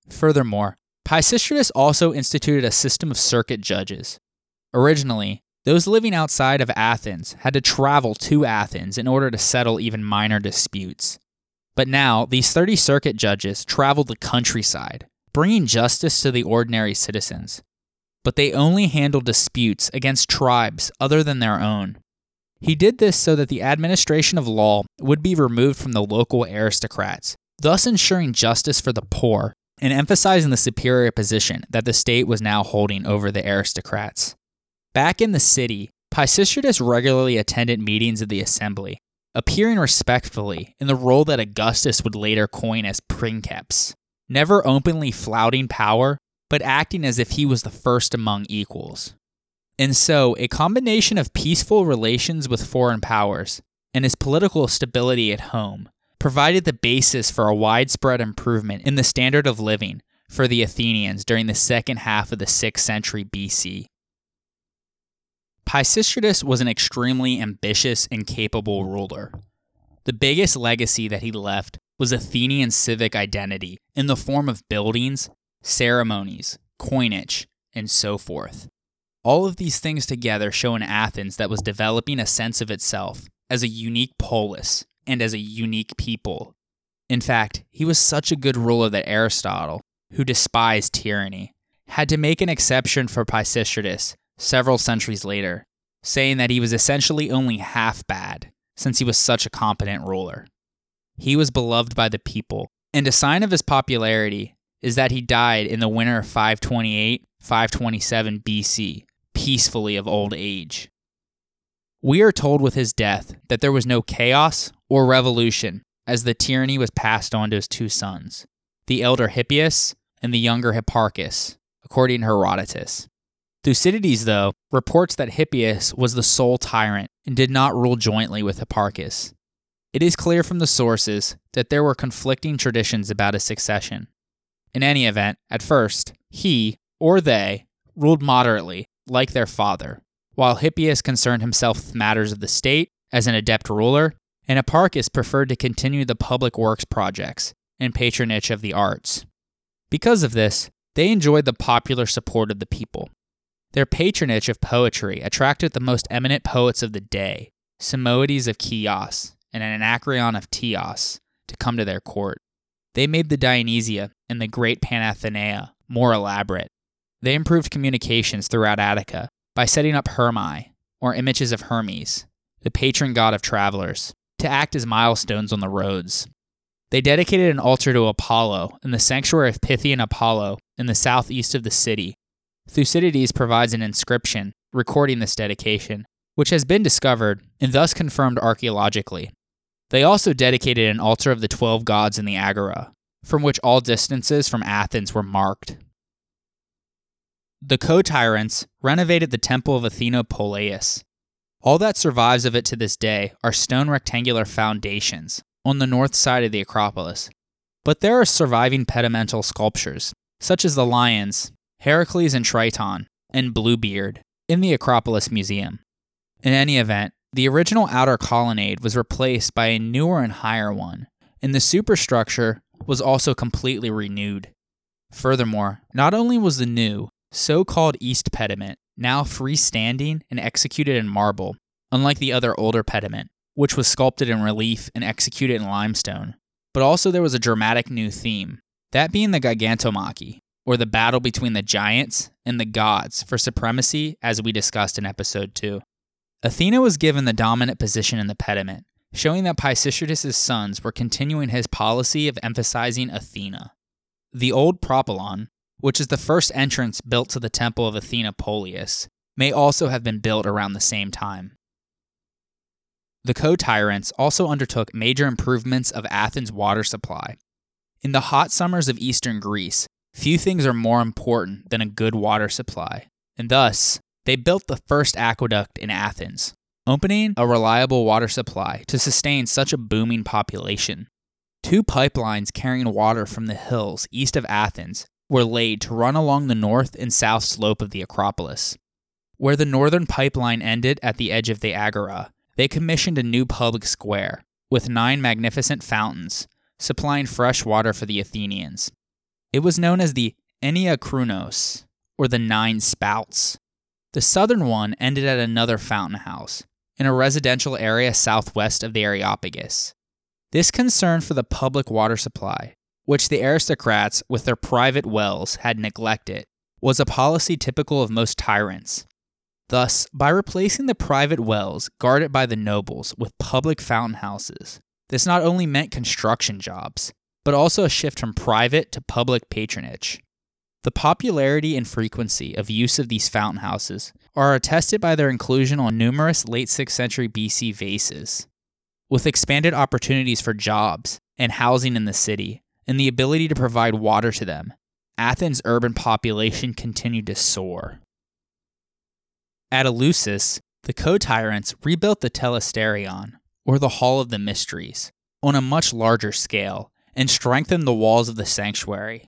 Furthermore, Pisistratus also instituted a system of circuit judges. Originally, those living outside of Athens had to travel to Athens in order to settle even minor disputes. But now, these 30 circuit judges traveled the countryside, bringing justice to the ordinary citizens. But they only handled disputes against tribes other than their own. He did this so that the administration of law would be removed from the local aristocrats, thus ensuring justice for the poor and emphasizing the superior position that the state was now holding over the aristocrats. Back in the city, Pisistratus regularly attended meetings of the assembly, appearing respectfully in the role that Augustus would later coin as princeps, never openly flouting power, but acting as if he was the first among equals. And so, a combination of peaceful relations with foreign powers and his political stability at home provided the basis for a widespread improvement in the standard of living for the Athenians during the second half of the 6th century BC. Pisistratus was an extremely ambitious and capable ruler. The biggest legacy that he left was Athenian civic identity in the form of buildings, ceremonies, coinage, and so forth. All of these things together show an Athens that was developing a sense of itself as a unique polis and as a unique people. In fact, he was such a good ruler that Aristotle, who despised tyranny, had to make an exception for Pisistratus several centuries later, saying that he was essentially only half bad, since he was such a competent ruler. He was beloved by the people, and a sign of his popularity is that he died in the winter of 528 527 BC, peacefully of old age. We are told with his death that there was no chaos or revolution as the tyranny was passed on to his two sons, the elder Hippias and the younger Hipparchus, according to Herodotus. Thucydides, though, reports that Hippias was the sole tyrant and did not rule jointly with Hipparchus. It is clear from the sources that there were conflicting traditions about his succession. In any event, at first, he, or they, ruled moderately, like their father, while Hippias concerned himself with matters of the state as an adept ruler, and Hipparchus preferred to continue the public works projects and patronage of the arts. Because of this, they enjoyed the popular support of the people. Their patronage of poetry attracted the most eminent poets of the day, Simonides of Chios and Anacreon of Teos, to come to their court. They made the Dionysia and the great Panathenaea more elaborate. They improved communications throughout Attica by setting up Hermae, or images of Hermes, the patron god of travelers, to act as milestones on the roads. They dedicated an altar to Apollo in the sanctuary of Pythian Apollo in the southeast of the city. Thucydides provides an inscription recording this dedication, which has been discovered and thus confirmed archaeologically. They also dedicated an altar of the twelve gods in the Agora, from which all distances from Athens were marked. The co tyrants renovated the temple of Athena Polias. All that survives of it to this day are stone rectangular foundations on the north side of the Acropolis. But there are surviving pedimental sculptures, such as the lions, Heracles and Triton, and Bluebeard, in the Acropolis Museum. In any event, the original outer colonnade was replaced by a newer and higher one, and the superstructure was also completely renewed. Furthermore, not only was the new, so called east pediment now freestanding and executed in marble, unlike the other older pediment, which was sculpted in relief and executed in limestone, but also there was a dramatic new theme, that being the Gigantomachy, or the battle between the giants and the gods for supremacy, as we discussed in episode 2. Athena was given the dominant position in the pediment, showing that Pisistratus' sons were continuing his policy of emphasizing Athena. The old propylon, which is the first entrance built to the temple of Athena Polias, may also have been built around the same time. The co tyrants also undertook major improvements of Athens' water supply. In the hot summers of eastern Greece, few things are more important than a good water supply, and thus, they built the first aqueduct in Athens, opening a reliable water supply to sustain such a booming population. Two pipelines carrying water from the hills east of Athens were laid to run along the north and south slope of the Acropolis. Where the northern pipeline ended at the edge of the Agora, they commissioned a new public square with nine magnificent fountains supplying fresh water for the Athenians. It was known as the Enneakrounos, or the Nine Spouts. The southern one ended at another fountain house, in a residential area southwest of the Areopagus. This concern for the public water supply which the aristocrats, with their private wells, had neglected, was a policy typical of most tyrants. Thus, by replacing the private wells guarded by the nobles with public fountain houses, this not only meant construction jobs, but also a shift from private to public patronage. The popularity and frequency of use of these fountain houses are attested by their inclusion on numerous late 6th century BC vases. With expanded opportunities for jobs and housing in the city, and the ability to provide water to them, Athens' urban population continued to soar. At Eleusis, the co tyrants rebuilt the Telesterion, or the Hall of the Mysteries, on a much larger scale and strengthened the walls of the sanctuary.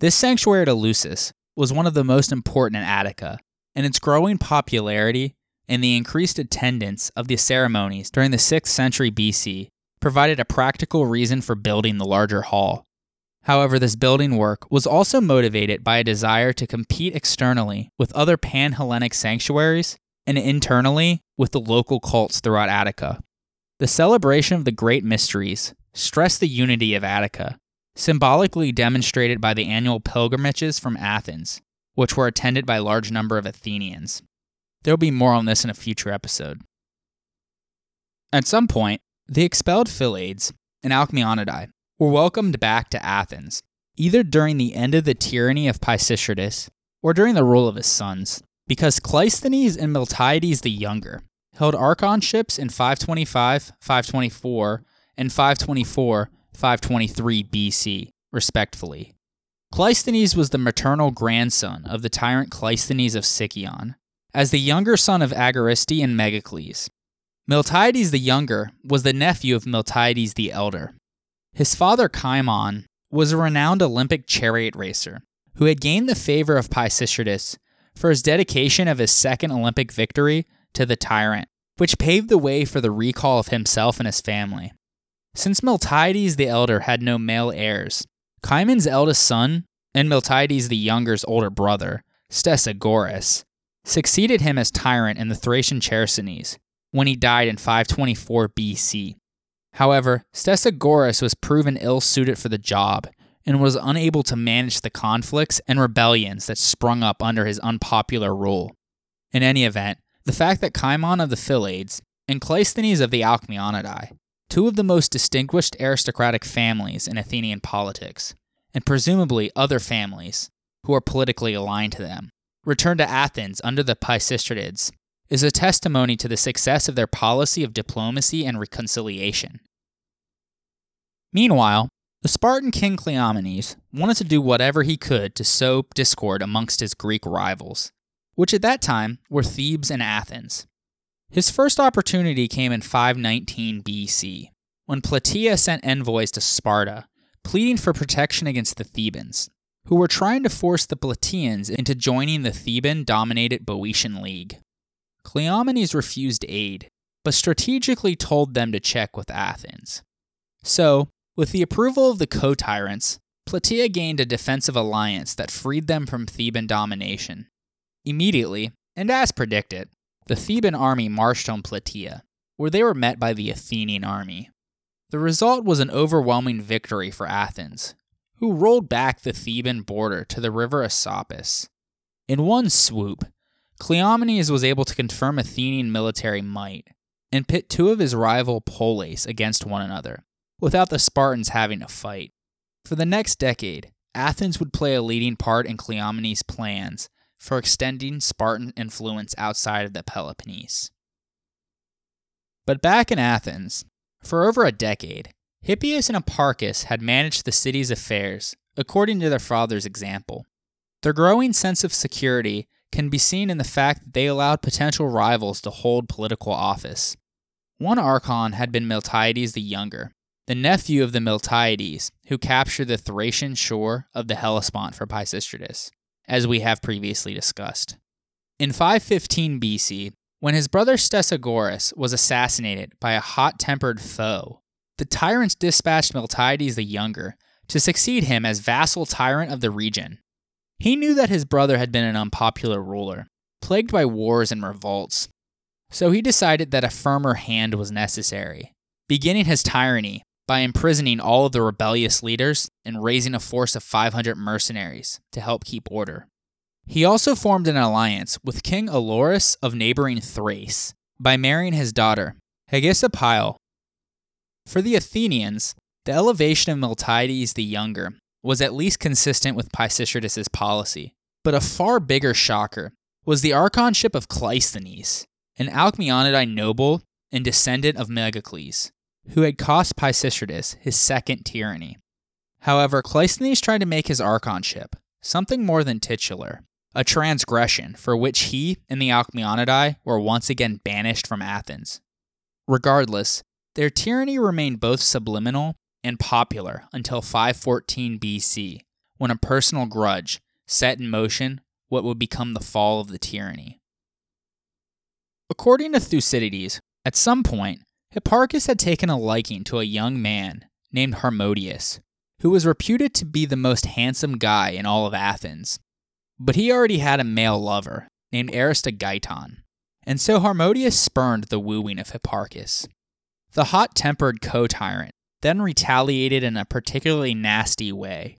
This sanctuary at Eleusis was one of the most important in Attica, and its growing popularity and the increased attendance of the ceremonies during the 6th century BC provided a practical reason for building the larger hall. However, this building work was also motivated by a desire to compete externally with other pan Hellenic sanctuaries and internally with the local cults throughout Attica. The celebration of the great mysteries stressed the unity of Attica, symbolically demonstrated by the annual pilgrimages from Athens, which were attended by a large number of Athenians. There will be more on this in a future episode. At some point, the expelled Philaids and Alcmeonidae were welcomed back to Athens, either during the end of the tyranny of Pisistratus or during the rule of his sons, because Cleisthenes and Miltiades the Younger held archonships in 525, 524, and 524, 523 BC, respectively. Cleisthenes was the maternal grandson of the tyrant Cleisthenes of Sicyon, as the younger son of Agariste and Megacles. Miltiades the Younger was the nephew of Miltiades the Elder. His father Cimon was a renowned Olympic chariot racer who had gained the favor of Pisistratus for his dedication of his second Olympic victory to the tyrant, which paved the way for the recall of himself and his family. Since Miltiades the Elder had no male heirs, Cimon's eldest son and Miltiades the Younger's older brother, Stesagoras, succeeded him as tyrant in the Thracian Chersonese when he died in 524 BC. However, Stesagoras was proven ill suited for the job and was unable to manage the conflicts and rebellions that sprung up under his unpopular rule. In any event, the fact that Cimon of the Philaids and Cleisthenes of the Alcmeonidae, two of the most distinguished aristocratic families in Athenian politics, and presumably other families who are politically aligned to them, returned to Athens under the Pisistratids, is a testimony to the success of their policy of diplomacy and reconciliation. Meanwhile, the Spartan king Cleomenes wanted to do whatever he could to sow discord amongst his Greek rivals, which at that time were Thebes and Athens. His first opportunity came in 519 BC, when Plataea sent envoys to Sparta, pleading for protection against the Thebans, who were trying to force the Plataeans into joining the Theban dominated Boeotian League. Cleomenes refused aid, but strategically told them to check with Athens. So, with the approval of the co tyrants, Plataea gained a defensive alliance that freed them from Theban domination. Immediately, and as predicted, the Theban army marched on Plataea, where they were met by the Athenian army. The result was an overwhelming victory for Athens, who rolled back the Theban border to the river Asopus. In one swoop, Cleomenes was able to confirm Athenian military might and pit two of his rival poleis against one another, without the Spartans having to fight. For the next decade, Athens would play a leading part in Cleomenes' plans for extending Spartan influence outside of the Peloponnese. But back in Athens, for over a decade, Hippias and Hipparchus had managed the city's affairs according to their father's example. Their growing sense of security can be seen in the fact that they allowed potential rivals to hold political office. One archon had been Miltiades the Younger, the nephew of the Miltiades, who captured the Thracian shore of the Hellespont for Pisistratus, as we have previously discussed. In 515 BC, when his brother Stesagoras was assassinated by a hot tempered foe, the tyrants dispatched Miltiades the Younger to succeed him as vassal tyrant of the region. He knew that his brother had been an unpopular ruler, plagued by wars and revolts, so he decided that a firmer hand was necessary, beginning his tyranny by imprisoning all of the rebellious leaders and raising a force of 500 mercenaries to help keep order. He also formed an alliance with King Olorus of neighboring Thrace by marrying his daughter, Hegesippyle. For the Athenians, the elevation of Miltiades the Younger was at least consistent with Pisistratus's policy, but a far bigger shocker was the archonship of Cleisthenes, an Alcmeonidine noble and descendant of Megacles, who had cost Pisistratus his second tyranny. However, Cleisthenes tried to make his archonship something more than titular, a transgression for which he and the Alcmeonidae were once again banished from Athens. Regardless, their tyranny remained both subliminal and popular until 514 BC, when a personal grudge set in motion what would become the fall of the tyranny. According to Thucydides, at some point, Hipparchus had taken a liking to a young man named Harmodius, who was reputed to be the most handsome guy in all of Athens. But he already had a male lover named Aristogeiton, and so Harmodius spurned the wooing of Hipparchus. The hot tempered co tyrant then retaliated in a particularly nasty way.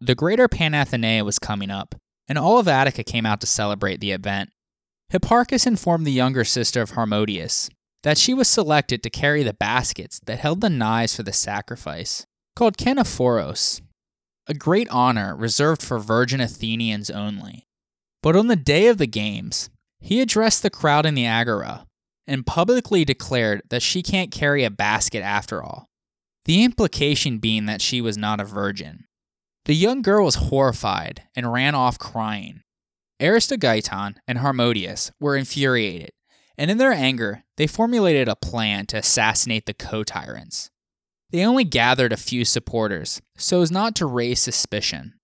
The Greater Panathenaea was coming up, and all of Attica came out to celebrate the event. Hipparchus informed the younger sister of Harmodius that she was selected to carry the baskets that held the knives for the sacrifice, called Kanephoros, a great honor reserved for virgin Athenians only. But on the day of the games, he addressed the crowd in the Agora and publicly declared that she can't carry a basket after all, the implication being that she was not a virgin. The young girl was horrified and ran off crying. Aristogeiton and Harmodius were infuriated, and in their anger, they formulated a plan to assassinate the co tyrants. They only gathered a few supporters so as not to raise suspicion.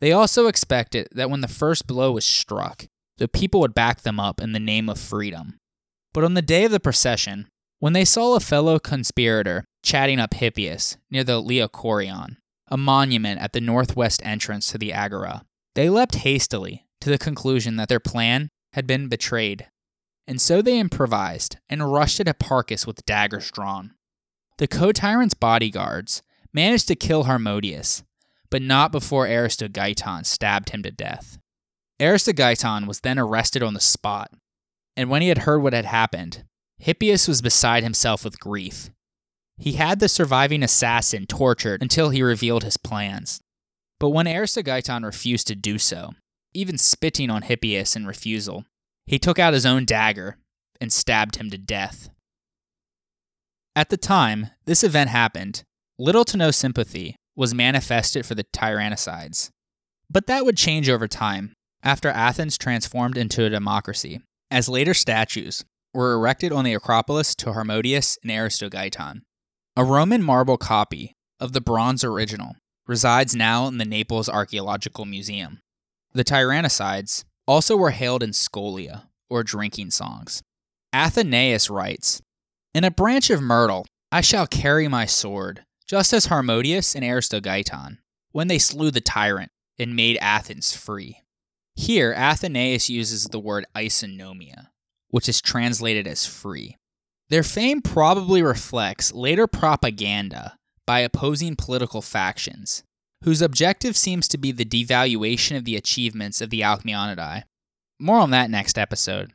They also expected that when the first blow was struck, the people would back them up in the name of freedom. But on the day of the procession, when they saw a fellow conspirator chatting up Hippias near the Leochorion, a monument at the northwest entrance to the Agora, they leapt hastily to the conclusion that their plan had been betrayed. And so they improvised and rushed at Hipparchus with daggers drawn. The co tyrant's bodyguards managed to kill Harmodius, but not before Aristogeiton stabbed him to death. Aristogeiton was then arrested on the spot, and when he had heard what had happened, Hippias was beside himself with grief. He had the surviving assassin tortured until he revealed his plans. But when Aristogeiton refused to do so, even spitting on Hippias in refusal, he took out his own dagger and stabbed him to death. At the time this event happened, little to no sympathy was manifested for the tyrannicides. But that would change over time after Athens transformed into a democracy, as later statues were erected on the Acropolis to Harmodius and Aristogeiton. A Roman marble copy of the bronze original resides now in the Naples Archaeological Museum. The tyrannicides also were hailed in skolia, or drinking songs. Athenaeus writes In a branch of myrtle I shall carry my sword, just as Harmodius and Aristogeiton, when they slew the tyrant and made Athens free. Here, Athenaeus uses the word isonomia, which is translated as free. Their fame probably reflects later propaganda by opposing political factions, whose objective seems to be the devaluation of the achievements of the Alcmeonidae. More on that next episode.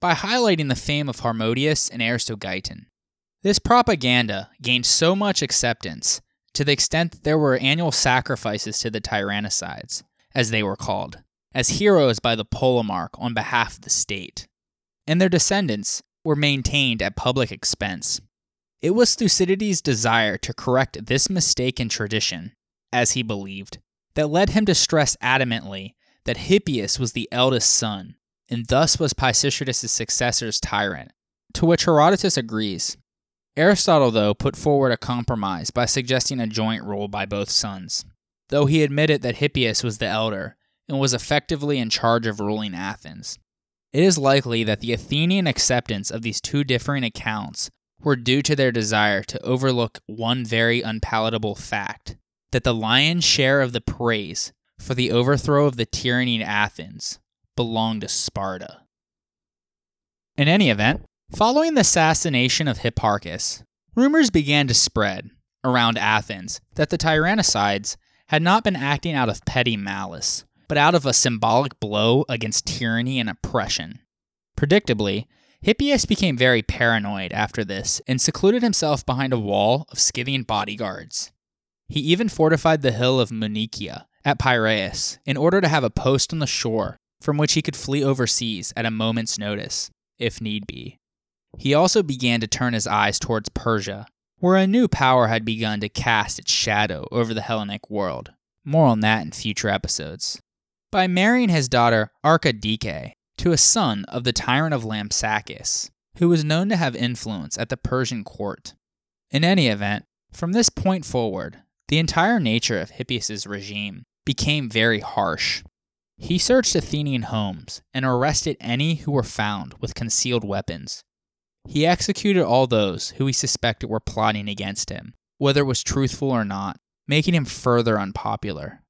By highlighting the fame of Harmodius and Aristogeiton, this propaganda gained so much acceptance to the extent that there were annual sacrifices to the tyrannicides, as they were called, as heroes by the polemarch on behalf of the state. And their descendants were maintained at public expense. It was Thucydides' desire to correct this mistaken tradition, as he believed, that led him to stress adamantly that Hippias was the eldest son, and thus was Pisistratus' successor's tyrant, to which Herodotus agrees. Aristotle, though, put forward a compromise by suggesting a joint rule by both sons, though he admitted that Hippias was the elder and was effectively in charge of ruling Athens. It is likely that the Athenian acceptance of these two differing accounts were due to their desire to overlook one very unpalatable fact that the lion's share of the praise for the overthrow of the tyranny in Athens belonged to Sparta. In any event, following the assassination of Hipparchus, rumors began to spread around Athens that the tyrannicides had not been acting out of petty malice, but out of a symbolic blow against tyranny and oppression. Predictably, Hippias became very paranoid after this and secluded himself behind a wall of Scythian bodyguards. He even fortified the hill of Munichia at Piraeus in order to have a post on the shore from which he could flee overseas at a moment's notice, if need be. He also began to turn his eyes towards Persia, where a new power had begun to cast its shadow over the Hellenic world. More on that in future episodes by marrying his daughter Archidike to a son of the tyrant of Lampsacus, who was known to have influence at the Persian court. In any event, from this point forward, the entire nature of Hippias's regime became very harsh. He searched Athenian homes and arrested any who were found with concealed weapons. He executed all those who he suspected were plotting against him, whether it was truthful or not, making him further unpopular.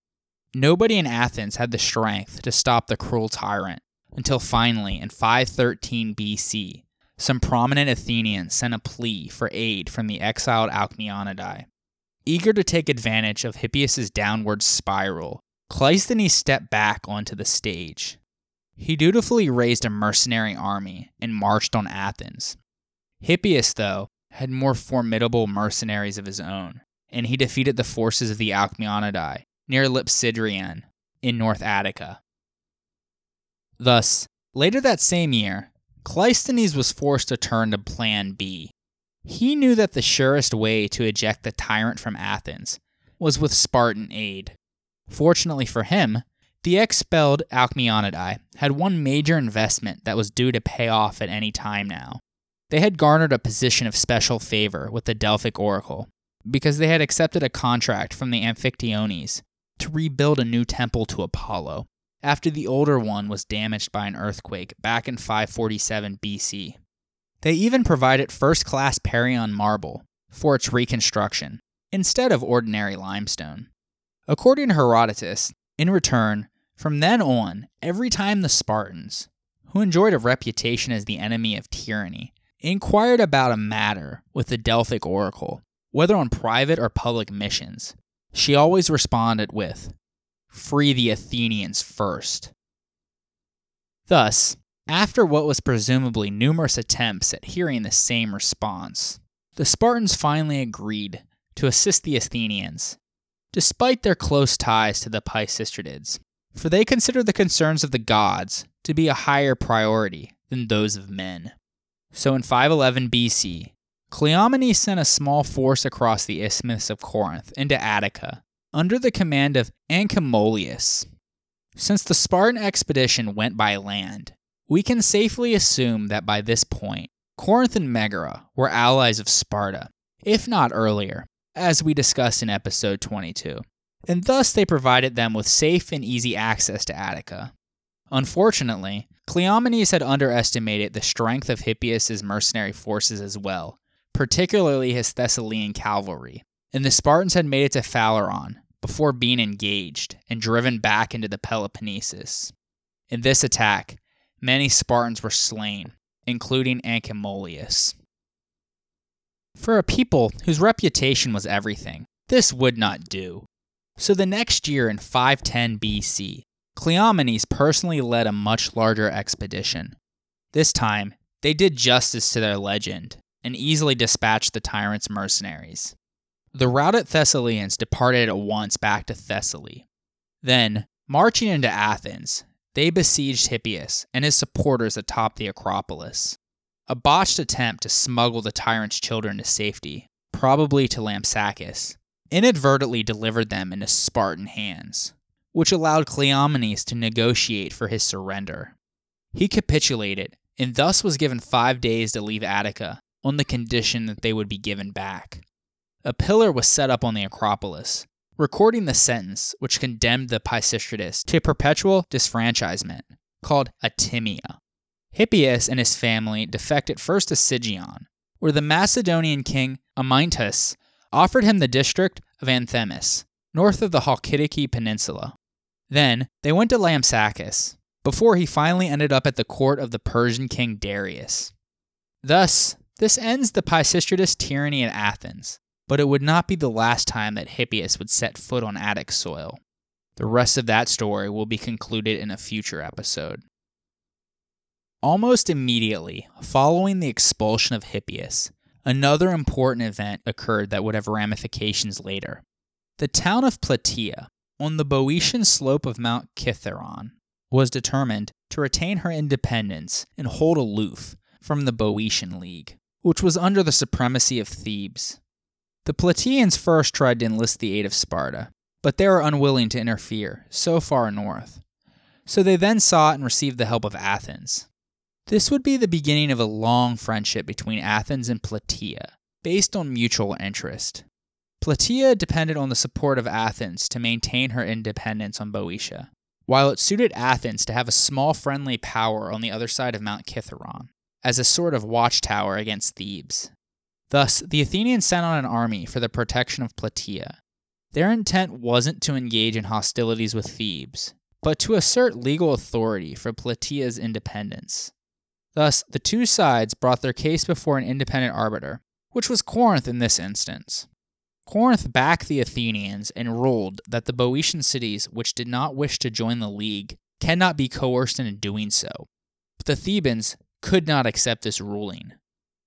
Nobody in Athens had the strength to stop the cruel tyrant until finally, in 513 BC, some prominent Athenians sent a plea for aid from the exiled Alcmeonidae. Eager to take advantage of Hippias's downward spiral, Cleisthenes stepped back onto the stage. He dutifully raised a mercenary army and marched on Athens. Hippias, though, had more formidable mercenaries of his own, and he defeated the forces of the Alcmeonidae near Leipsydrion in North Attica. Thus, later that same year, Cleisthenes was forced to turn to Plan B. He knew that the surest way to eject the tyrant from Athens was with Spartan aid. Fortunately for him, the expelled Alcmeonidae had one major investment that was due to pay off at any time now. They had garnered a position of special favor with the Delphic Oracle because they had accepted a contract from the Amphictyones to rebuild a new temple to Apollo after the older one was damaged by an earthquake back in 547 BC. They even provided first class Parian marble for its reconstruction instead of ordinary limestone. According to Herodotus, in return, from then on, every time the Spartans, who enjoyed a reputation as the enemy of tyranny, inquired about a matter with the Delphic oracle, whether on private or public missions, she always responded with, Free the Athenians first. Thus, after what was presumably numerous attempts at hearing the same response, the Spartans finally agreed to assist the Athenians, despite their close ties to the Pisistratids, for they considered the concerns of the gods to be a higher priority than those of men. So in 511 BC, Cleomenes sent a small force across the Isthmus of Corinth into Attica under the command of Anchemolius. Since the Spartan expedition went by land, we can safely assume that by this point, Corinth and Megara were allies of Sparta, if not earlier, as we discussed in episode 22, and thus they provided them with safe and easy access to Attica. Unfortunately, Cleomenes had underestimated the strength of Hippias's mercenary forces as well, particularly his Thessalian cavalry, and the Spartans had made it to Phaleron before being engaged and driven back into the Peloponnesus. In this attack, many Spartans were slain, including Anchemolius. For a people whose reputation was everything, this would not do. So the next year in 510 BC, Cleomenes personally led a much larger expedition. This time, they did justice to their legend and easily dispatched the tyrant's mercenaries. The routed Thessalians departed at once back to Thessaly. Then, marching into Athens, they besieged Hippias and his supporters atop the Acropolis. A botched attempt to smuggle the tyrant's children to safety, probably to Lampsacus, inadvertently delivered them into Spartan hands, which allowed Cleomenes to negotiate for his surrender. He capitulated and thus was given five days to leave Attica on the condition that they would be given back. A pillar was set up on the Acropolis, recording the sentence which condemned the Pisistratids to perpetual disfranchisement, called atimia. Hippias and his family defected first to Sigion, where the Macedonian king Amyntas offered him the district of Anthemus, north of the Halkidiki Peninsula. Then they went to Lampsacus, before he finally ended up at the court of the Persian king Darius. Thus, this ends the Pisistratid tyranny in Athens, but it would not be the last time that Hippias would set foot on Attic soil. The rest of that story will be concluded in a future episode. Almost immediately following the expulsion of Hippias, another important event occurred that would have ramifications later. The town of Plataea, on the Boeotian slope of Mount Cithaeron, was determined to retain her independence and hold aloof from the Boeotian League, which was under the supremacy of Thebes. The Plataeans first tried to enlist the aid of Sparta, but they were unwilling to interfere so far north. So they then sought and received the help of Athens, this would be the beginning of a long friendship between Athens and Plataea, based on mutual interest. Plataea depended on the support of Athens to maintain her independence on Boeotia, while it suited Athens to have a small friendly power on the other side of Mount Cithaeron, as a sort of watchtower against Thebes. Thus, the Athenians sent out an army for the protection of Plataea. Their intent wasn't to engage in hostilities with Thebes, but to assert legal authority for Plataea's independence. Thus, the two sides brought their case before an independent arbiter, which was Corinth in this instance. Corinth backed the Athenians and ruled that the Boeotian cities which did not wish to join the league cannot be coerced into doing so. But the Thebans could not accept this ruling.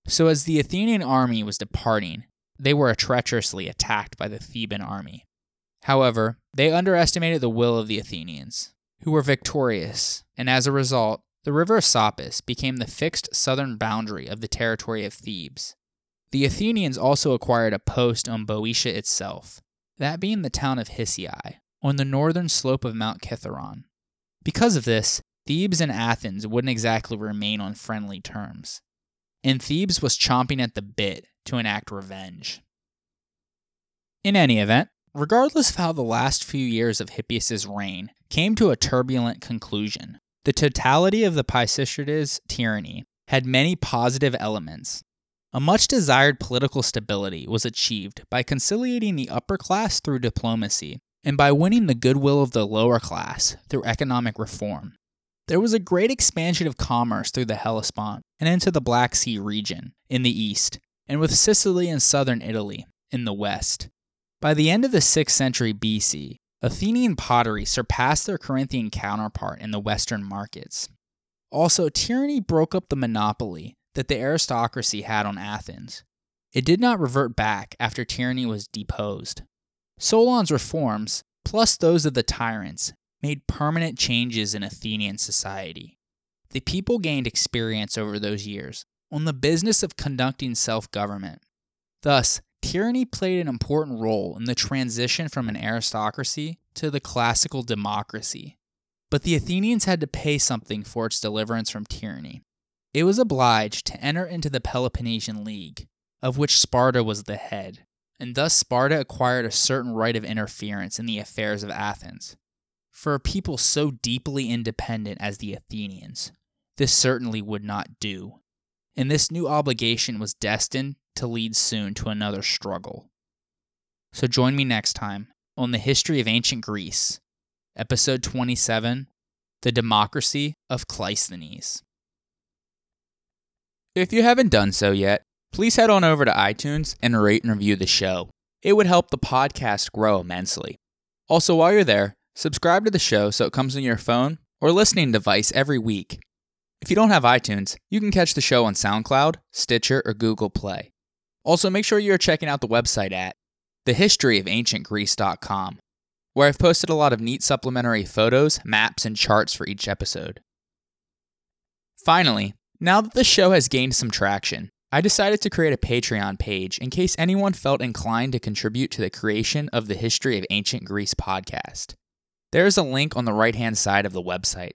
So, as the Athenian army was departing, they were treacherously attacked by the Theban army. However, they underestimated the will of the Athenians, who were victorious, and as a result, the river Asopus became the fixed southern boundary of the territory of Thebes. The Athenians also acquired a post on Boeotia itself, that being the town of Hysiae, on the northern slope of Mount Kithaeron. Because of this, Thebes and Athens wouldn't exactly remain on friendly terms, and Thebes was chomping at the bit to enact revenge. In any event, regardless of how the last few years of Hippias's reign came to a turbulent conclusion, the totality of the Pisistratids' tyranny had many positive elements. A much desired political stability was achieved by conciliating the upper class through diplomacy and by winning the goodwill of the lower class through economic reform. There was a great expansion of commerce through the Hellespont and into the Black Sea region in the east, and with Sicily and southern Italy in the west. By the end of the 6th century BC, Athenian pottery surpassed their Corinthian counterpart in the western markets. Also, tyranny broke up the monopoly that the aristocracy had on Athens. It did not revert back after tyranny was deposed. Solon's reforms, plus those of the tyrants, made permanent changes in Athenian society. The people gained experience over those years on the business of conducting self government. Thus, tyranny played an important role in the transition from an aristocracy to the classical democracy. But the Athenians had to pay something for its deliverance from tyranny. It was obliged to enter into the Peloponnesian League, of which Sparta was the head, and thus Sparta acquired a certain right of interference in the affairs of Athens. For a people so deeply independent as the Athenians, this certainly would not do, and this new obligation was destined to lead soon to another struggle. So join me next time on the history of ancient Greece, episode 27 The Democracy of Cleisthenes. If you haven't done so yet, please head on over to iTunes and rate and review the show. It would help the podcast grow immensely. Also, while you're there, subscribe to the show so it comes on your phone or listening device every week. If you don't have iTunes, you can catch the show on SoundCloud, Stitcher, or Google Play. Also, make sure you're checking out the website at thehistoryofancientgreece.com, where I've posted a lot of neat supplementary photos, maps, and charts for each episode. Finally, now that the show has gained some traction, I decided to create a Patreon page in case anyone felt inclined to contribute to the creation of the History of Ancient Greece podcast. There is a link on the right hand side of the website.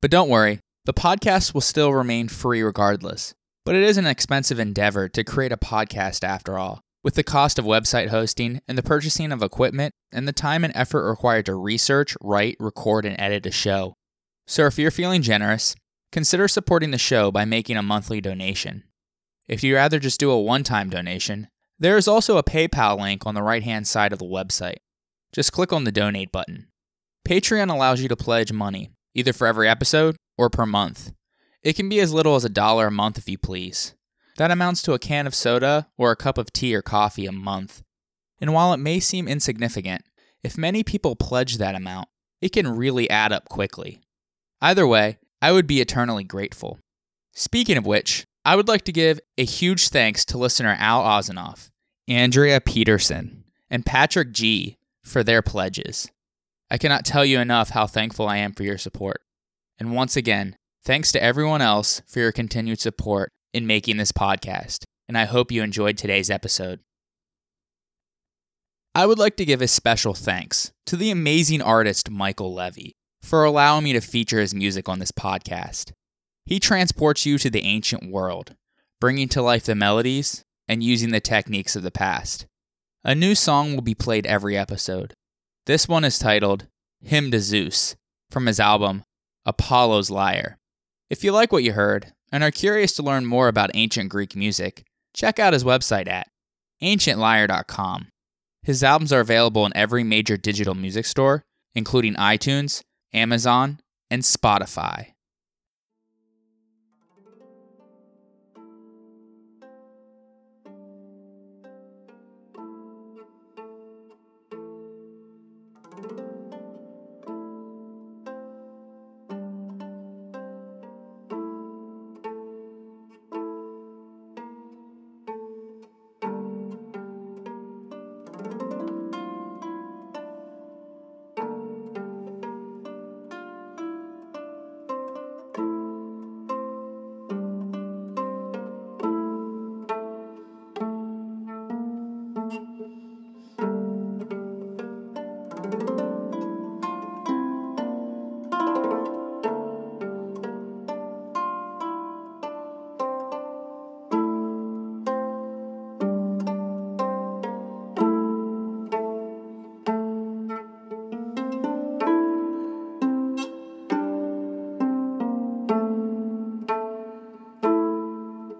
But don't worry, the podcast will still remain free regardless. But it is an expensive endeavor to create a podcast after all, with the cost of website hosting and the purchasing of equipment and the time and effort required to research, write, record, and edit a show. So if you're feeling generous, consider supporting the show by making a monthly donation. If you'd rather just do a one time donation, there is also a PayPal link on the right hand side of the website. Just click on the donate button. Patreon allows you to pledge money, either for every episode or per month. It can be as little as a dollar a month if you please. That amounts to a can of soda or a cup of tea or coffee a month. And while it may seem insignificant, if many people pledge that amount, it can really add up quickly. Either way, I would be eternally grateful. Speaking of which, I would like to give a huge thanks to listener Al Ozinoff, Andrea Peterson, and Patrick G for their pledges. I cannot tell you enough how thankful I am for your support. And once again, Thanks to everyone else for your continued support in making this podcast, and I hope you enjoyed today's episode. I would like to give a special thanks to the amazing artist Michael Levy for allowing me to feature his music on this podcast. He transports you to the ancient world, bringing to life the melodies and using the techniques of the past. A new song will be played every episode. This one is titled Hymn to Zeus from his album Apollo's Lyre. If you like what you heard and are curious to learn more about ancient Greek music, check out his website at ancientlyre.com. His albums are available in every major digital music store, including iTunes, Amazon, and Spotify.